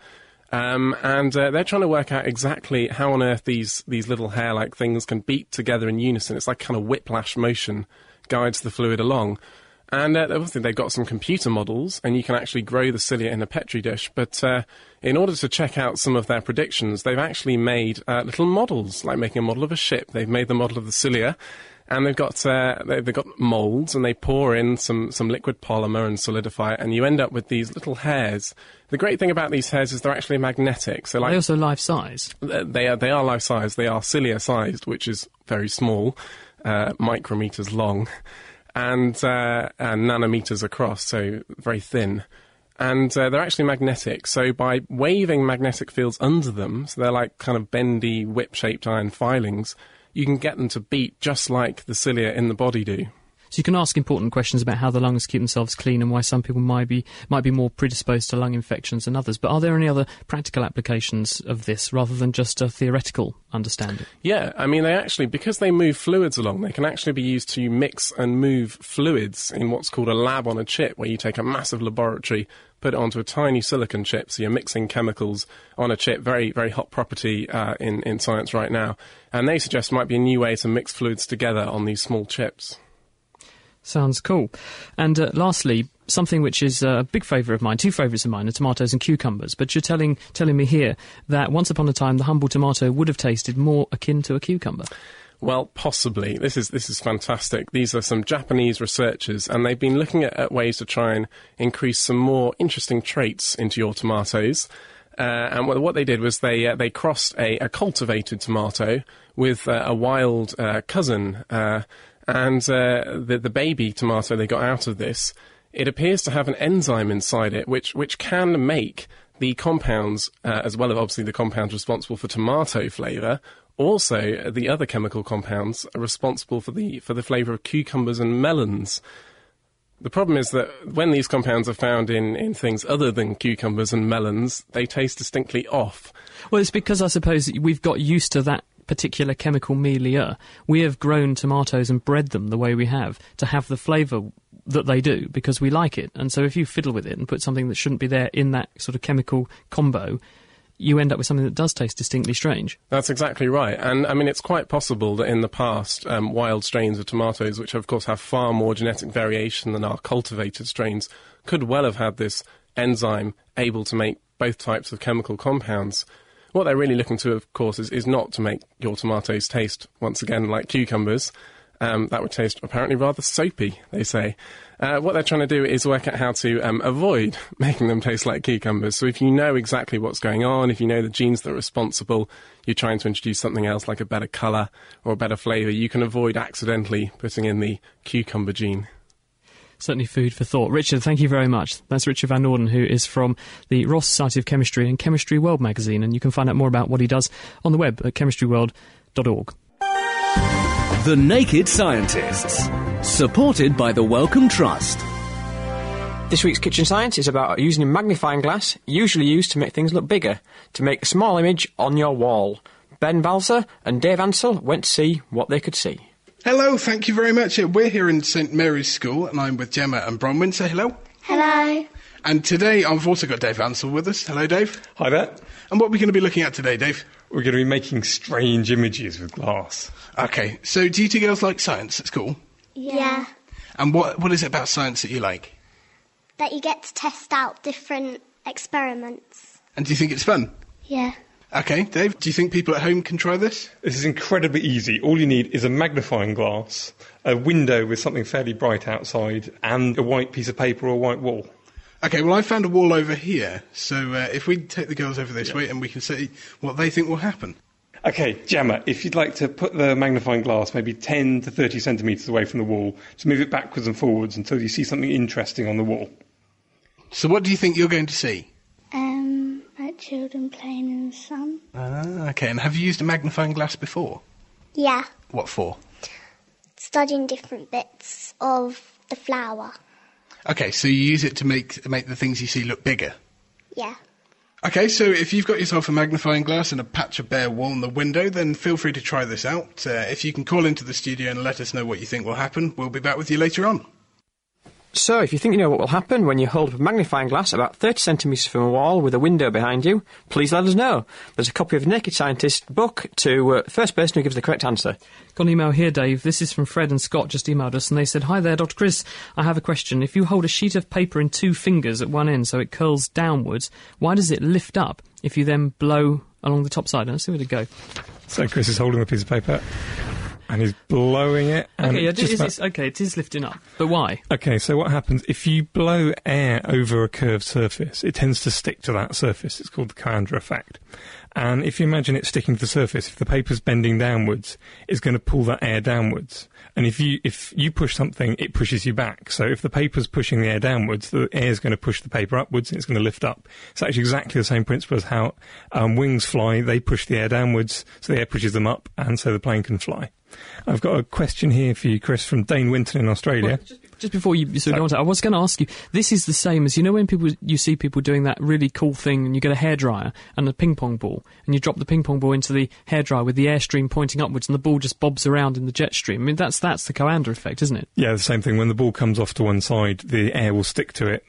Um, and uh, they're trying to work out exactly how on earth these these little hair-like things can beat together in unison. It's like kind of whiplash motion guides the fluid along. And uh, obviously they've got some computer models, and you can actually grow the cilia in a petri dish. But uh, in order to check out some of their predictions, they've actually made uh, little models, like making a model of a ship. They've made the model of the cilia, and they've got uh, they- they've got molds, and they pour in some some liquid polymer and solidify it, and you end up with these little hairs. The great thing about these hairs is they're actually magnetic. So, like they also life size? they are they are life size. They are cilia sized, which is very small, uh, micrometers long, and uh, and nanometers across, so very thin. And uh, they're actually magnetic. So by waving magnetic fields under them, so they're like kind of bendy, whip-shaped iron filings, you can get them to beat just like the cilia in the body do. So you can ask important questions about how the lungs keep themselves clean and why some people might be might be more predisposed to lung infections than others. But are there any other practical applications of this rather than just a theoretical understanding? Yeah, I mean, they actually, because they move fluids along, they can actually be used to mix and move fluids in what's called a lab on a chip, where you take a massive laboratory, put it onto a tiny silicon chip, so you're mixing chemicals on a chip, very, very hot property uh, in, in science right now. And they suggest might be a new way to mix fluids together on these small chips. Sounds cool. And uh, lastly, something which is uh, a big favourite of mine, two favourites of mine, are tomatoes and cucumbers. But you're telling telling me here that once upon a time the humble tomato would have tasted more akin to a cucumber. Well, possibly. This is this is fantastic. These are some Japanese researchers, and they've been looking at, at ways to try and increase some more interesting traits into your tomatoes. Uh, and what, what they did was they uh, they crossed a, a cultivated tomato with uh, a wild uh, cousin, uh, and uh, the the baby tomato they got out of this. It appears to have an enzyme inside it, which which can make the compounds, uh, as well as obviously the compounds responsible for tomato flavour, also the other chemical compounds are responsible for the for the flavour of cucumbers and melons. The problem is that when these compounds are found in, in things other than cucumbers and melons, they taste distinctly off. Well, it's because I suppose we've got used to that particular chemical milieu. We have grown tomatoes and bred them the way we have to have the flavour that they do because we like it. And so if you fiddle with it and put something that shouldn't be there in that sort of chemical combo, you end up with something that does taste distinctly strange. That's exactly right. And I mean, it's quite possible that in the past, um, wild strains of tomatoes, which of course have far more genetic variation than our cultivated strains, could well have had this enzyme able to make both types of chemical compounds. What they're really looking to, of course, is, is not to make your tomatoes taste, once again, like cucumbers. Um, that would taste apparently rather soapy, they say. Uh, what they're trying to do is work out how to um, avoid making them taste like cucumbers. So if you know exactly what's going on, if you know the genes that are responsible, you're trying to introduce something else like a better colour or a better flavour, you can avoid accidentally putting in the cucumber gene. Certainly food for thought. Richard, thank you very much. That's Richard Van Noorden, who is from the Royal Society of Chemistry and Chemistry World magazine, and you can find out more about what he does on the web at chemistryworld.org. The Naked Scientists. Supported by the Wellcome Trust. This week's Kitchen Science is about using a magnifying glass, usually used to make things look bigger, to make a small image on your wall. Ben Valsler and Dave Ansell went to see what they could see. Hello, thank you very much. We're here in St Mary's School, and I'm with Gemma and Bronwyn. Say hello. Hello. And today I've also got Dave Ansell with us. Hello, Dave. Hi there. And what are we going to be looking at today, Dave? We're going to be making strange images with glass. Okay, so do you two girls like science at school? Yeah. And what what is it about science that you like? That you get to test out different experiments. And do you think it's fun? Yeah. Okay, Dave, do you think people at home can try this? This is incredibly easy. All you need is a magnifying glass, a window with something fairly bright outside, and a white piece of paper or a white wall. Okay, well, I found a wall over here, so uh, if we take the girls over this way and we can see what they think will happen. Okay, Gemma, if you'd like to put the magnifying glass maybe 10 to 30 centimetres away from the wall, to move it backwards and forwards until you see something interesting on the wall. So, what do you think you're going to see? Children playing in the sun. Ah, okay, and have you used a magnifying glass before? Yeah. What for? Studying different bits of the flower. Okay, so you use it to make make the things you see look bigger. Yeah. Okay, so if you've got yourself a magnifying glass and a patch of bare wall in the window, then feel free to try this out. Uh, if you can call into the studio and let us know what you think will happen, we'll be back with you later on. So, if you think you know what will happen when you hold up a magnifying glass about 30 centimetres from a wall with a window behind you, please let us know. There's a copy of the Naked Scientist book to uh, the first person who gives the correct answer. Got an email here, Dave. This is from Fred and Scott, just emailed us, and they said, Hi there, Dr. Chris. I have a question. If you hold a sheet of paper in two fingers at one end so it curls downwards, why does it lift up if you then blow along the top side? Let's see where to go. So Chris is holding a piece of paper. And he's blowing it. And Okay, just is about- okay, it is lifting up, but why? Okay, so what happens if you blow air over a curved surface? It tends to stick to that surface. It's called the Coanda effect. And if you imagine it sticking to the surface, if the paper's bending downwards, it's going to pull that air downwards. And if you if you push something, it pushes you back. So if the paper's pushing the air downwards, the air is going to push the paper upwards, and it's going to lift up. It's actually exactly the same principle as how um, wings fly. They push the air downwards, so the air pushes them up, and so the plane can fly. I've got a question here for you, Chris, from Dane Winton in Australia. Just before you sort of go on to, I was going to ask you. This is the same as you know when people you see people doing that really cool thing, and you get a hairdryer and a ping pong ball, and you drop the ping pong ball into the hairdryer with the airstream pointing upwards, and the ball just bobs around in the jet stream. I mean, that's that's the Coanda effect, isn't it? Yeah, the same thing. When the ball comes off to one side, the air will stick to it,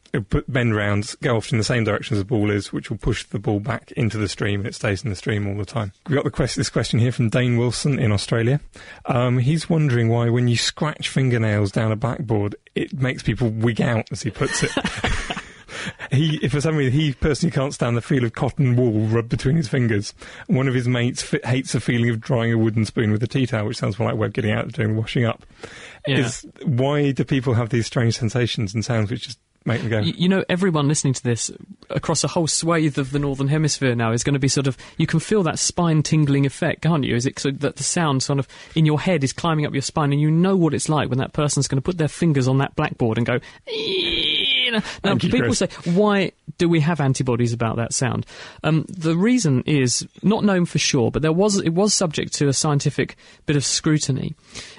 bend round, go off in the same direction as the ball is, which will push the ball back into the stream, and it stays in the stream all the time. We got the quest- this question here from Dane Wilson in Australia. Um, he's wondering why, when you scratch fingernails down a backboard, it makes people wig out, as he puts it. He, if for some reason, he personally can't stand the feel of cotton wool rubbed between his fingers. And one of his mates fi- hates the feeling of drying a wooden spoon with a tea towel, which sounds more like Webb getting out and doing washing up. Yeah. Is why do people have these strange sensations and sounds which just go? You know, everyone listening to this across a whole swathe of the northern hemisphere now is going to be sort of. You can feel that spine tingling effect, can't you? Is it so that the sound sort of in your head is climbing up your spine, and you know what it's like when that person's going to put their fingers on that blackboard and go. Now, you, people Chris. say, why do we have antibodies about that sound? Um, the reason is not known for sure, but there was it was subject to a scientific bit of scrutiny,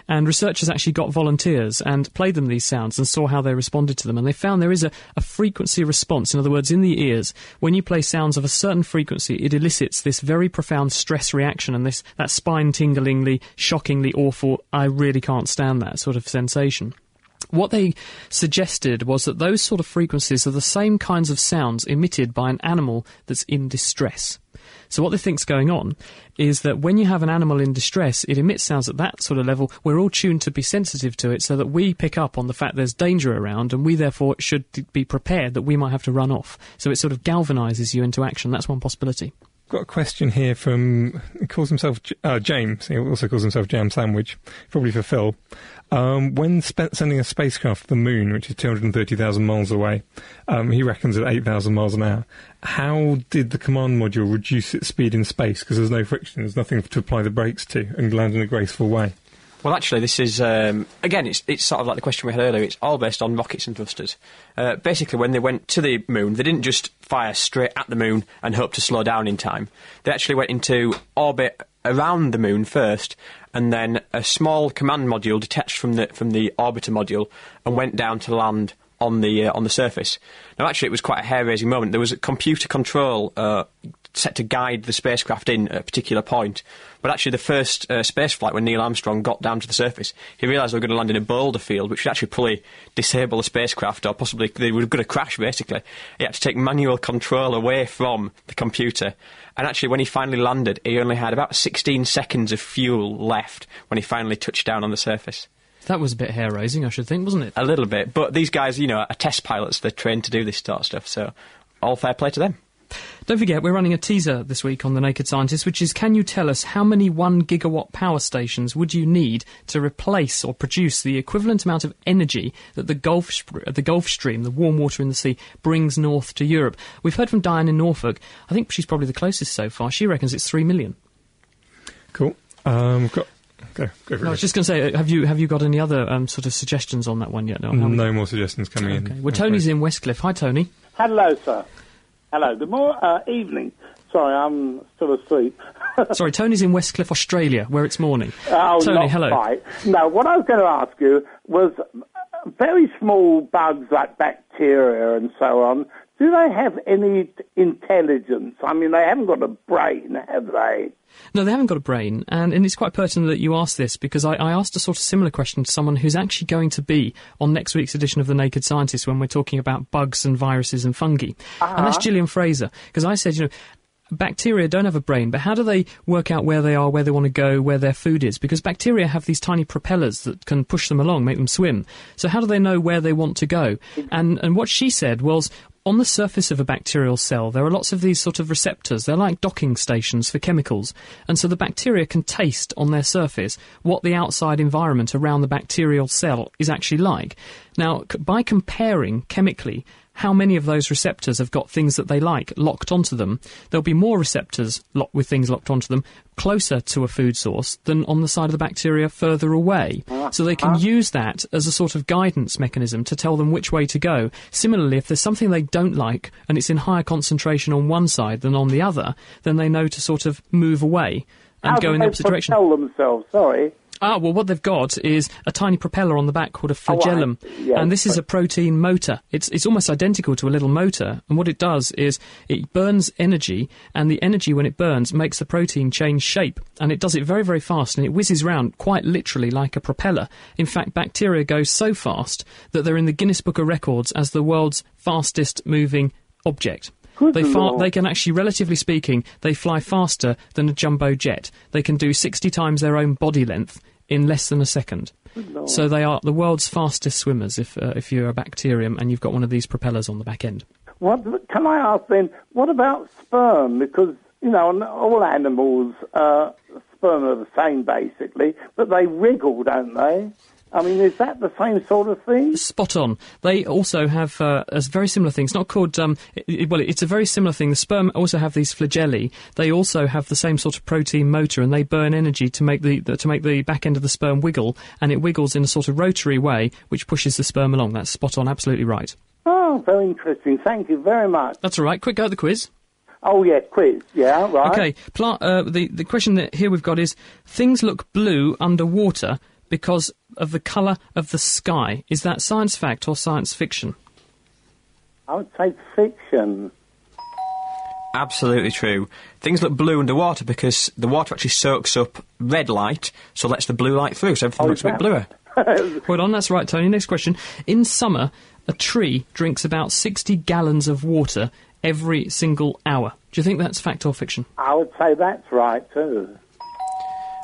and researchers actually got volunteers and played them these sounds and saw how they responded to them, and they found there is a, a frequency response. In other words, in the ears, when you play sounds of a certain frequency, it elicits this very profound stress reaction and this that spine tinglingly, shockingly awful. I really can't stand that sort of sensation. What they suggested was that those sort of frequencies are the same kinds of sounds emitted by an animal that's in distress. So what they think's going on is that when you have an animal in distress, it emits sounds at that sort of level. We're all tuned to be sensitive to it, so that we pick up on the fact there's danger around, and we therefore should be prepared that we might have to run off. So it sort of galvanizes you into action. That's one possibility. Got a question here from he calls himself uh, James. He also calls himself Jam Sandwich, probably for Phil. Um, when spe- sending a spacecraft to the moon, which is 230,000 miles away, um, he reckons at 8,000 miles an hour. How did the command module reduce its speed in space? Because there's no friction, there's nothing to apply the brakes to, and land in a graceful way. Well, actually, this is um, again. It's it's sort of like the question we had earlier. It's all based on rockets and thrusters. Uh, basically, when they went to the moon, they didn't just fire straight at the moon and hope to slow down in time. They actually went into orbit around the moon first, and then a small command module detached from the from the orbiter module and went down to land on the uh, on the surface. Now, actually, it was quite a hair-raising moment. There was a computer control uh, set to guide the spacecraft in at a particular point. But actually, the first uh, space flight, when Neil Armstrong got down to the surface, he realised they were going to land in a boulder field, which would actually probably disable the spacecraft, or possibly they were going to crash. Basically, he had to take manual control away from the computer. And actually, when he finally landed, he only had about 16 seconds of fuel left when he finally touched down on the surface. That was a bit hair raising, I should think, wasn't it? A little bit, but these guys, you know, are test pilots. They're trained to do this sort of stuff, so all fair play to them. Don't forget, we're running a teaser this week on The Naked Scientist, which is can you tell us how many 1 gigawatt power stations would you need to replace or produce the equivalent amount of energy that the Gulf, sp- uh, the Gulf Stream, the warm water in the sea, brings north to Europe? We've heard from Diane in Norfolk. I think she's probably the closest so far. She reckons it's 3 million. Cool. Um, got go go for No, I was just going to say, uh, have you have you got any other um, sort of suggestions on that one yet? No, how many- no more suggestions coming in. Okay. Well, Tony's in Westcliff. Hi, Tony. Hello, sir. Hello. Good morning. Uh, evening. Sorry, I'm still asleep. Sorry, Tony's in Westcliff, Australia, where it's morning. Oh, Tony, not hello. quite. No, what I was going to ask you was uh, very small bugs like bacteria and so on. Do they have any intelligence? I mean, they haven't got a brain, have they? No, they haven't got a brain, and, and it's quite pertinent that you ask this because I, I asked a sort of similar question to someone who's actually going to be on next week's edition of The Naked Scientist when we're talking about bugs and viruses and fungi. And that's Uh-huh. Gillian Fraser, because I said, you know, bacteria don't have a brain, but how do they work out where they are, where they want to go, where their food is? Because bacteria have these tiny propellers that can push them along, make them swim. So how do they know where they want to go? And and what she said was on the surface of a bacterial cell, there are lots of these sort of receptors. They're like docking stations for chemicals. And so the bacteria can taste on their surface what the outside environment around the bacterial cell is actually like. Now, by comparing chemically how many of those receptors have got things that they like locked onto them, there'll be more receptors lo- with things locked onto them closer to a food source than on the side of the bacteria further away. So they can use that as a sort of guidance mechanism to tell them which way to go. Similarly, if there's something they don't like and it's in higher concentration on one side than on the other, then they know to sort of move away and How go in the opposite direction. Tell themselves? Sorry. Ah, well, what they've got is a tiny propeller on the back called a flagellum, yeah, and this is a protein motor. It's it's almost identical to a little motor, and what it does is it burns energy, and the energy when it burns makes the protein change shape, and it does it very very fast, and it whizzes around quite literally like a propeller. In fact, bacteria go so fast that they're in the Guinness Book of Records as the world's fastest moving object. They, far, Lord. they can actually, relatively speaking, they fly faster than a jumbo jet. They can do 60 times their own body length in less than a second. So they are the world's fastest swimmers if, uh, if you're a bacterium and you've got one of these propellers on the back end. What can I ask then? What about sperm? Because you know, all animals, uh, sperm are the same basically, but they wriggle, don't they? I mean, is that the same sort of thing? Spot on. They also have uh, a very similar thing. It's not called, um, i i- well, it's a very similar thing. The sperm also have these flagellae. They also have the same sort of protein motor, and they burn energy to make the, the to make the back end of the sperm wiggle, and it wiggles in a sort of rotary way, which pushes the sperm along. That's spot on. Absolutely right. Oh, very interesting. Thank you very much. That's all right. Quick go at the quiz. Oh, yeah, quiz. Yeah, right. Okay, pla- uh, the the question that here we've got is things look blue underwater because of the colour of the sky. Is that science fact or science fiction? I would say fiction. Absolutely true. Things look blue underwater because the water actually soaks up red light, so lets the blue light through, so everything Oh, looks a bit bluer. Well done, that's right, Tony. Next question. In summer, a tree drinks about 60 gallons of water every single hour. Do you think that's fact or fiction? I would say that's right too.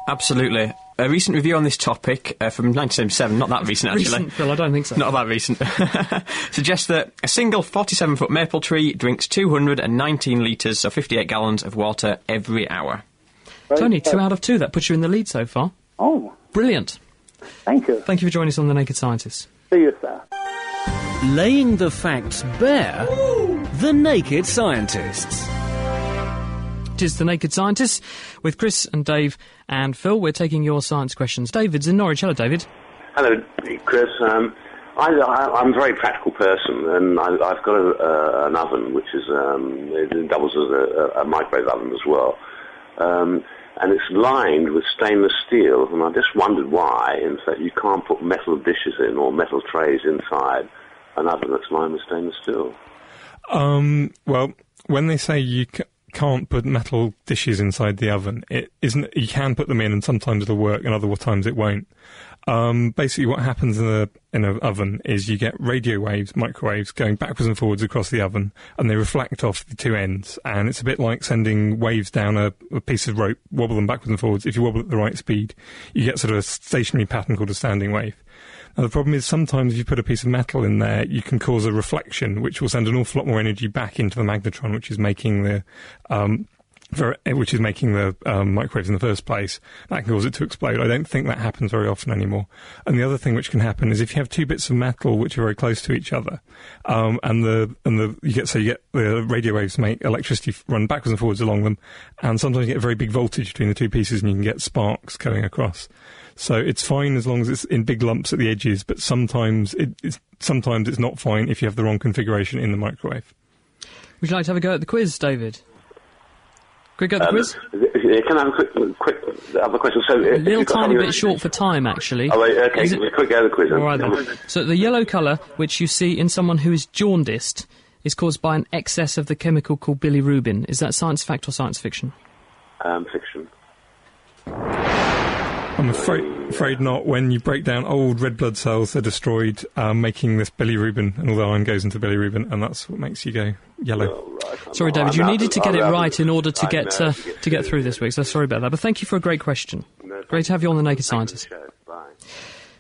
Absolutely. A recent review on this topic uh, from 1977, not that recent actually. Recent, Phil, I don't think so. Not that recent. suggests that a single 47 foot maple tree drinks 219 litres, so 58 gallons of water every hour. Tony, two out of two. That puts you in the lead so far. Oh, Brilliant. thank you. Thank you for joining us on The Naked Scientist. See you, sir. Laying the facts bare. The Naked Scientists. It is The Naked Scientists with Chris and Dave and Phil. We're taking your science questions. David's in Norwich. Hello, David. Hello, Chris. Um, I, I, I'm a very practical person, and I, I've got a, uh, an oven which is um, it doubles as a, a microwave oven as well, um, and it's lined with stainless steel. And I just wondered why, in fact, you can't put metal dishes in or metal trays inside an oven that's lined with stainless steel. Um, well, when they say you c- can't put metal dishes inside the oven, it isn't. You can put them in, and sometimes it'll work, and other times it won't. Um, basically, what happens in in an oven is you get radio waves, microwaves, going backwards and forwards across the oven, and they reflect off the two ends. And it's a bit like sending waves down a, a piece of rope, wobble them backwards and forwards. If you wobble at the right speed, you get sort of a stationary pattern called a standing wave. Now, the problem is sometimes if you put a piece of metal in there, you can cause a reflection, which will send an awful lot more energy back into the magnetron, which is making the um, which is making the um, microwaves in the first place. That can cause it to explode. I don't think that happens very often anymore. And the other thing which can happen is if you have two bits of metal which are very close to each other, um, and the and the you get so you get the radio waves make electricity run backwards and forwards along them, and sometimes you get very big voltage between the two pieces, and you can get sparks going across. So it's fine as long as it's in big lumps at the edges, but sometimes it, it's sometimes it's not fine if you have the wrong configuration in the microwave. Would you like to have a go at the quiz, David? Quick the Um, quiz? Can I have a quick, quick other question? So, A little tiny bit short for time, actually. Oh, wait, okay, it- quick the quiz. then. All right then. So the yellow colour, which you see in someone who is jaundiced, is caused by an excess of the chemical called bilirubin. Is that science fact or science fiction? Um, fiction. I'm afraid, afraid not. When you break down old red blood cells, they're destroyed, um, making this bilirubin, and all the iron goes into bilirubin, and that's what makes you go yellow. Sorry, David, you needed to get it right in order to I get uh, to get to get through this week. So sorry about that, but thank you for a great question. Great to have you on the Naked Scientist.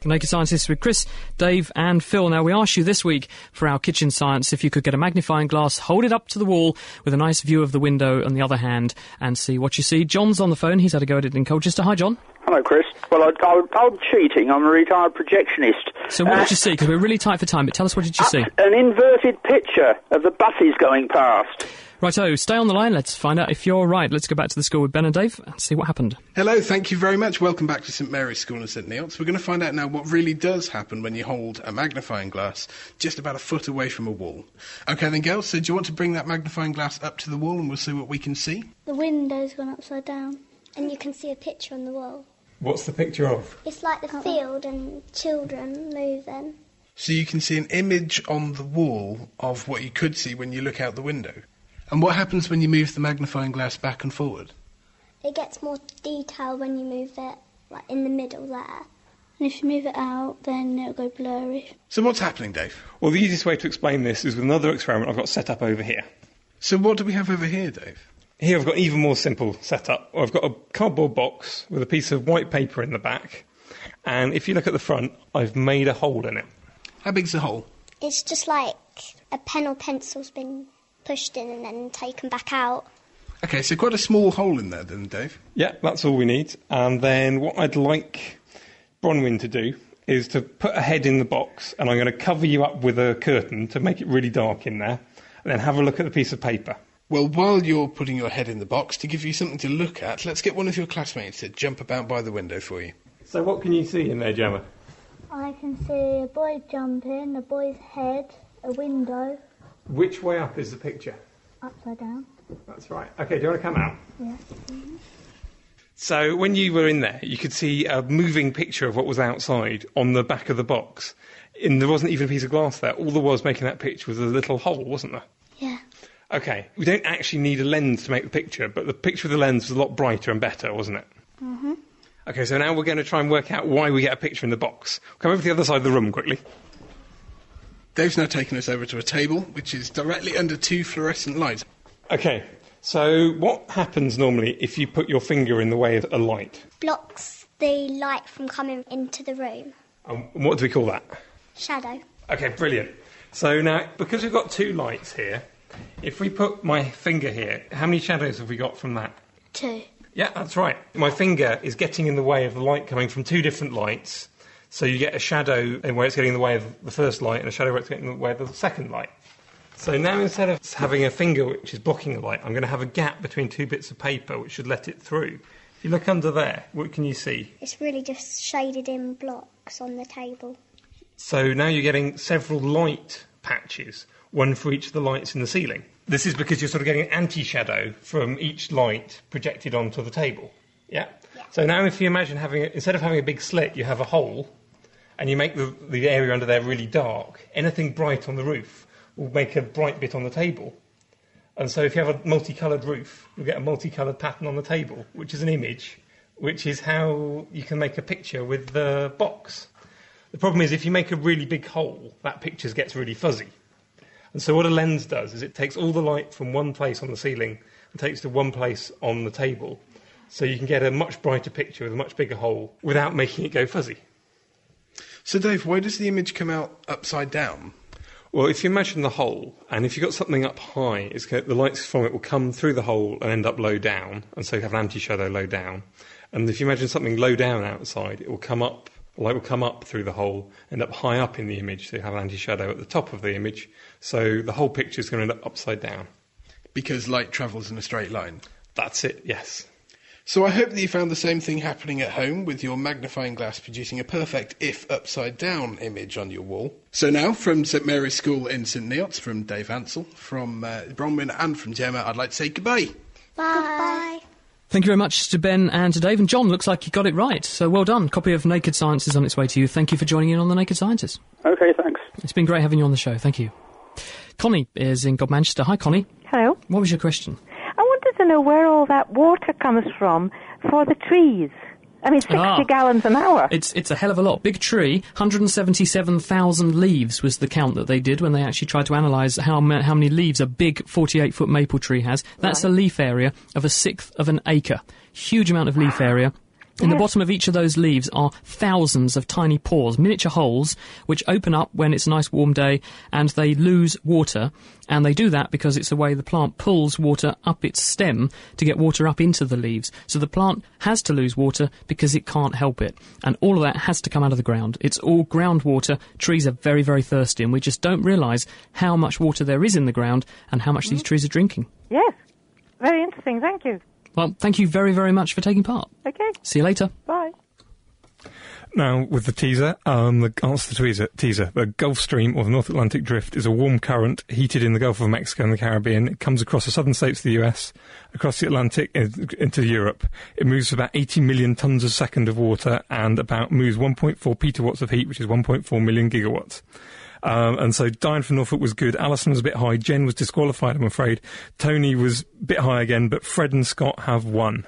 Naked Scientists with Chris, Dave, and Phil. Now, we asked you this week for our kitchen science if you could get a magnifying glass, hold it up to the wall with a nice view of the window on the other hand, and see what you see. John's on the phone. He's had a go at it in Colchester. Hi, John. Hello, Chris. Well, I, I'm cheating. I'm a retired projectionist. So, what Uh, did you see? Because we're really tight for time, but tell us what did you see? An inverted picture of the buses going past. Righto, stay on the line. Let's find out if you're right. Let's go back to the school with Ben and Dave and see what happened. Hello, thank you very much. Welcome back to St Mary's School in St Neots. We're going to find out now what really does happen when you hold a magnifying glass just about a foot away from a wall. Okay, then, girls, so do you want to bring that magnifying glass up to the wall and we'll see what we can see? The window's gone upside down, and you can see a picture on the wall. What's the picture of? It's like the field and children moving. So you can see an image on the wall of what you could see when you look out the window. And what happens when you move the magnifying glass back and forward? It gets more detail when you move it, like in the middle there. And if you move it out, then it'll go blurry. So what's happening, Dave? Well, the easiest way to explain this is with another experiment I've got set up over here. So what do we have over here, Dave? Here I've got even more simple setup. I've got a cardboard box with a piece of white paper in the back, and if you look at the front, I've made a hole in it. How big's the hole? It's just like a pen or pencil's been pushed in and then taken back out. Okay, so quite a small hole in there then, Dave. Yeah, that's all we need. And then what I'd like Bronwyn to do is to put a head in the box, and I'm going to cover you up with a curtain to make it really dark in there, and then have a look at the piece of paper. Well, while you're putting your head in the box, to give you something to look at, let's get one of your classmates to jump about by the window for you. So what can you see in there, Gemma? I can see a boy jumping, a boy's head, a window, Which way up is the picture? upside down. That's right. Okay, do you want to come out? Yeah. So when you were in there, you could see a moving picture of what was outside on the back of the box. And there wasn't even a piece of glass there. All there was making that picture was a little hole, wasn't there? Yeah. Okay, we don't actually need a lens to make the picture, but the picture with the lens was a lot brighter and better, wasn't it? Mm-hmm. Okay, so now we're going to try and work out why we get a picture in the box. Come over to the other side of the room quickly. Dave's now taken us over to a table which is directly under two fluorescent lights. Okay, so what happens normally if you put your finger in the way of a light? Blocks the light from coming into the room. Um, what do we call that? Shadow. Okay, brilliant. So now, because we've got two lights here, if we put my finger here, how many shadows have we got from that? Two. Yeah, that's right. My finger is getting in the way of the light coming from two different lights. So you get a shadow where it's getting in the way of the first light and a shadow where it's getting in the way of the second light. So now instead of having a finger which is blocking the light, I'm going to have a gap between two bits of paper which should let it through. If you look under there, what can you see? It's really just shaded in blocks on the table. So now you're getting several light patches, one for each of the lights in the ceiling. This is because you're sort of getting an anti-shadow from each light projected onto the table. Yeah? So now if you imagine having, instead of having a big slit, you have a hole, and you make the, the area under there really dark, anything bright on the roof will make a bright bit on the table. And so if you have a multicoloured roof, you'll get a multicoloured pattern on the table, which is an image, which is how you can make a picture with the box. The problem is if you make a really big hole, that picture gets really fuzzy. And so what a lens does is it takes all the light from one place on the ceiling and takes it to one place on the table. So you can get a much brighter picture with a much bigger hole without making it go fuzzy. So, Dave, why does the image come out upside down? Well, if you imagine the hole, and if you've got something up high, it's the lights from it will come through the hole and end up low down, and so you have an anti-shadow low down. And if you imagine something low down outside, it will come up, light will come up through the hole, end up high up in the image, so you have an anti-shadow at the top of the image. So the whole picture is going to end up upside down. Because light travels in a straight line. That's it, yes. So I hope that you found the same thing happening at home with your magnifying glass producing a perfect, if upside down, image on your wall. So now, from St Mary's School in St Neots, from Dave Ansell, from uh, Bronwyn, and from Gemma, I'd like to say goodbye. Bye. Thank you very much to Ben and to Dave. And John, looks like you got it right. So well done. Copy of Naked Science is on its way to you. Thank you for joining in on the Naked Scientist. Okay, thanks. It's been great having you on the show. Thank you. Connie is in Godmanchester. Hi, Connie. Hello. What was your question? To know where all that water comes from for the trees. I mean, 60 Ah. gallons an hour. It's it's a hell of a lot. Big tree, 177,000 leaves was the count that they did when they actually tried to analyse how ma- how many leaves a big 48 foot maple tree has. That's a leaf area of a sixth of an acre. Huge amount of leaf area. In the bottom of each of those leaves are thousands of tiny pores, miniature holes, which open up when it's a nice warm day and they lose water. And they do that because it's the way the plant pulls water up its stem to get water up into the leaves. So the plant has to lose water because it can't help it. And all of that has to come out of the ground. It's all groundwater. Trees are very, very thirsty and we just don't realise how much water there is in the ground and how much these mm-hmm. trees are drinking. Yes. Very interesting. Thank you. Well, thank you very, very much for taking part. Okay. See you later. Bye. Now, with the teaser, um, the answer to the teaser, teaser, the Gulf Stream or the North Atlantic Drift is a warm current heated in the Gulf of Mexico and the Caribbean. It comes across the southern states of the US, across the Atlantic in- into Europe. It moves about 80 million tons a second of water and about moves 1.4 petawatts of heat, which is 1.4 million gigawatts. Um, and so Diane from Norfolk was good. Alison was a bit high. Jen was disqualified, I'm afraid. Tony was a bit high again, but Fred and Scott have won.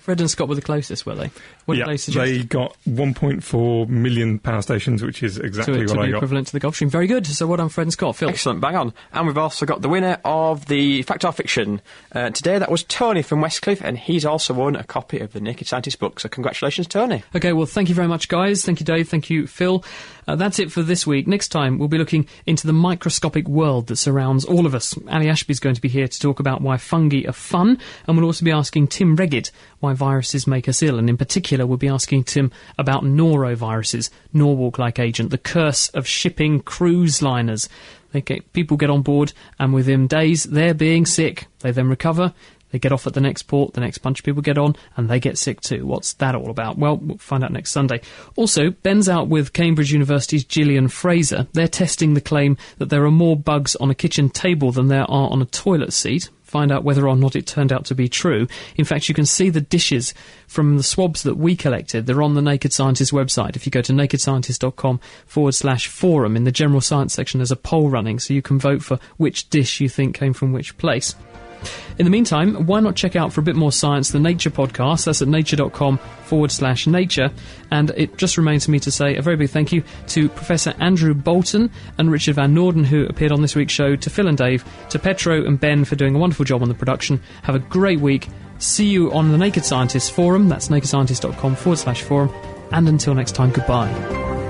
Fred and Scott were the closest, were they? What yeah, did they suggest? they got 1.4 million power stations, which is exactly to what I be got. equivalent to the Gulf Stream. Very good. So what on Fred and Scott? Phil. Excellent, bang on. And we've also got the winner of the Fact or Fiction. Uh, today that was Tony from Westcliff, and he's also won a copy of the Naked Scientist book. So congratulations, Tony. Okay, well, thank you very much, guys. Thank you, Dave. Thank you, Phil. Uh, that's it for this week. Next time, we'll be looking into the microscopic world that surrounds all of us. Ali Ashby's going to be here to talk about why fungi are fun, and we'll also be asking Tim Wreghitt why viruses make us ill, and in particular, we'll be asking Tim about noroviruses, Norwalk-like agent, the curse of shipping cruise liners. They get, people get on board, and within days, they're being sick. They then recover. They get off at the next port, the next bunch of people get on, and they get sick too. What's that all about? Well, we'll find out next Sunday. Also, Ben's out with Cambridge University's Gillian Fraser. They're testing the claim that there are more bugs on a kitchen table than there are on a toilet seat. Find out whether or not it turned out to be true. In fact, you can see the dishes from the swabs that we collected. They're on the Naked Scientist website. If you go to nakedscientist.com forward slash forum, in the general science section, there's a poll running, so you can vote for which dish you think came from which place. In the meantime, why not check out for a bit more science the Nature podcast? That's at nature.com forward slash nature. And it just remains for me to say a very big thank you to Professor Andrew Boulton and Richard Van Noorden, who appeared on this week's show, to Phil and Dave, to Petro and Ben for doing a wonderful job on the production. Have a great week. See you on the Naked Scientist forum. That's nakedscientist.com forward slash forum. And until next time, goodbye.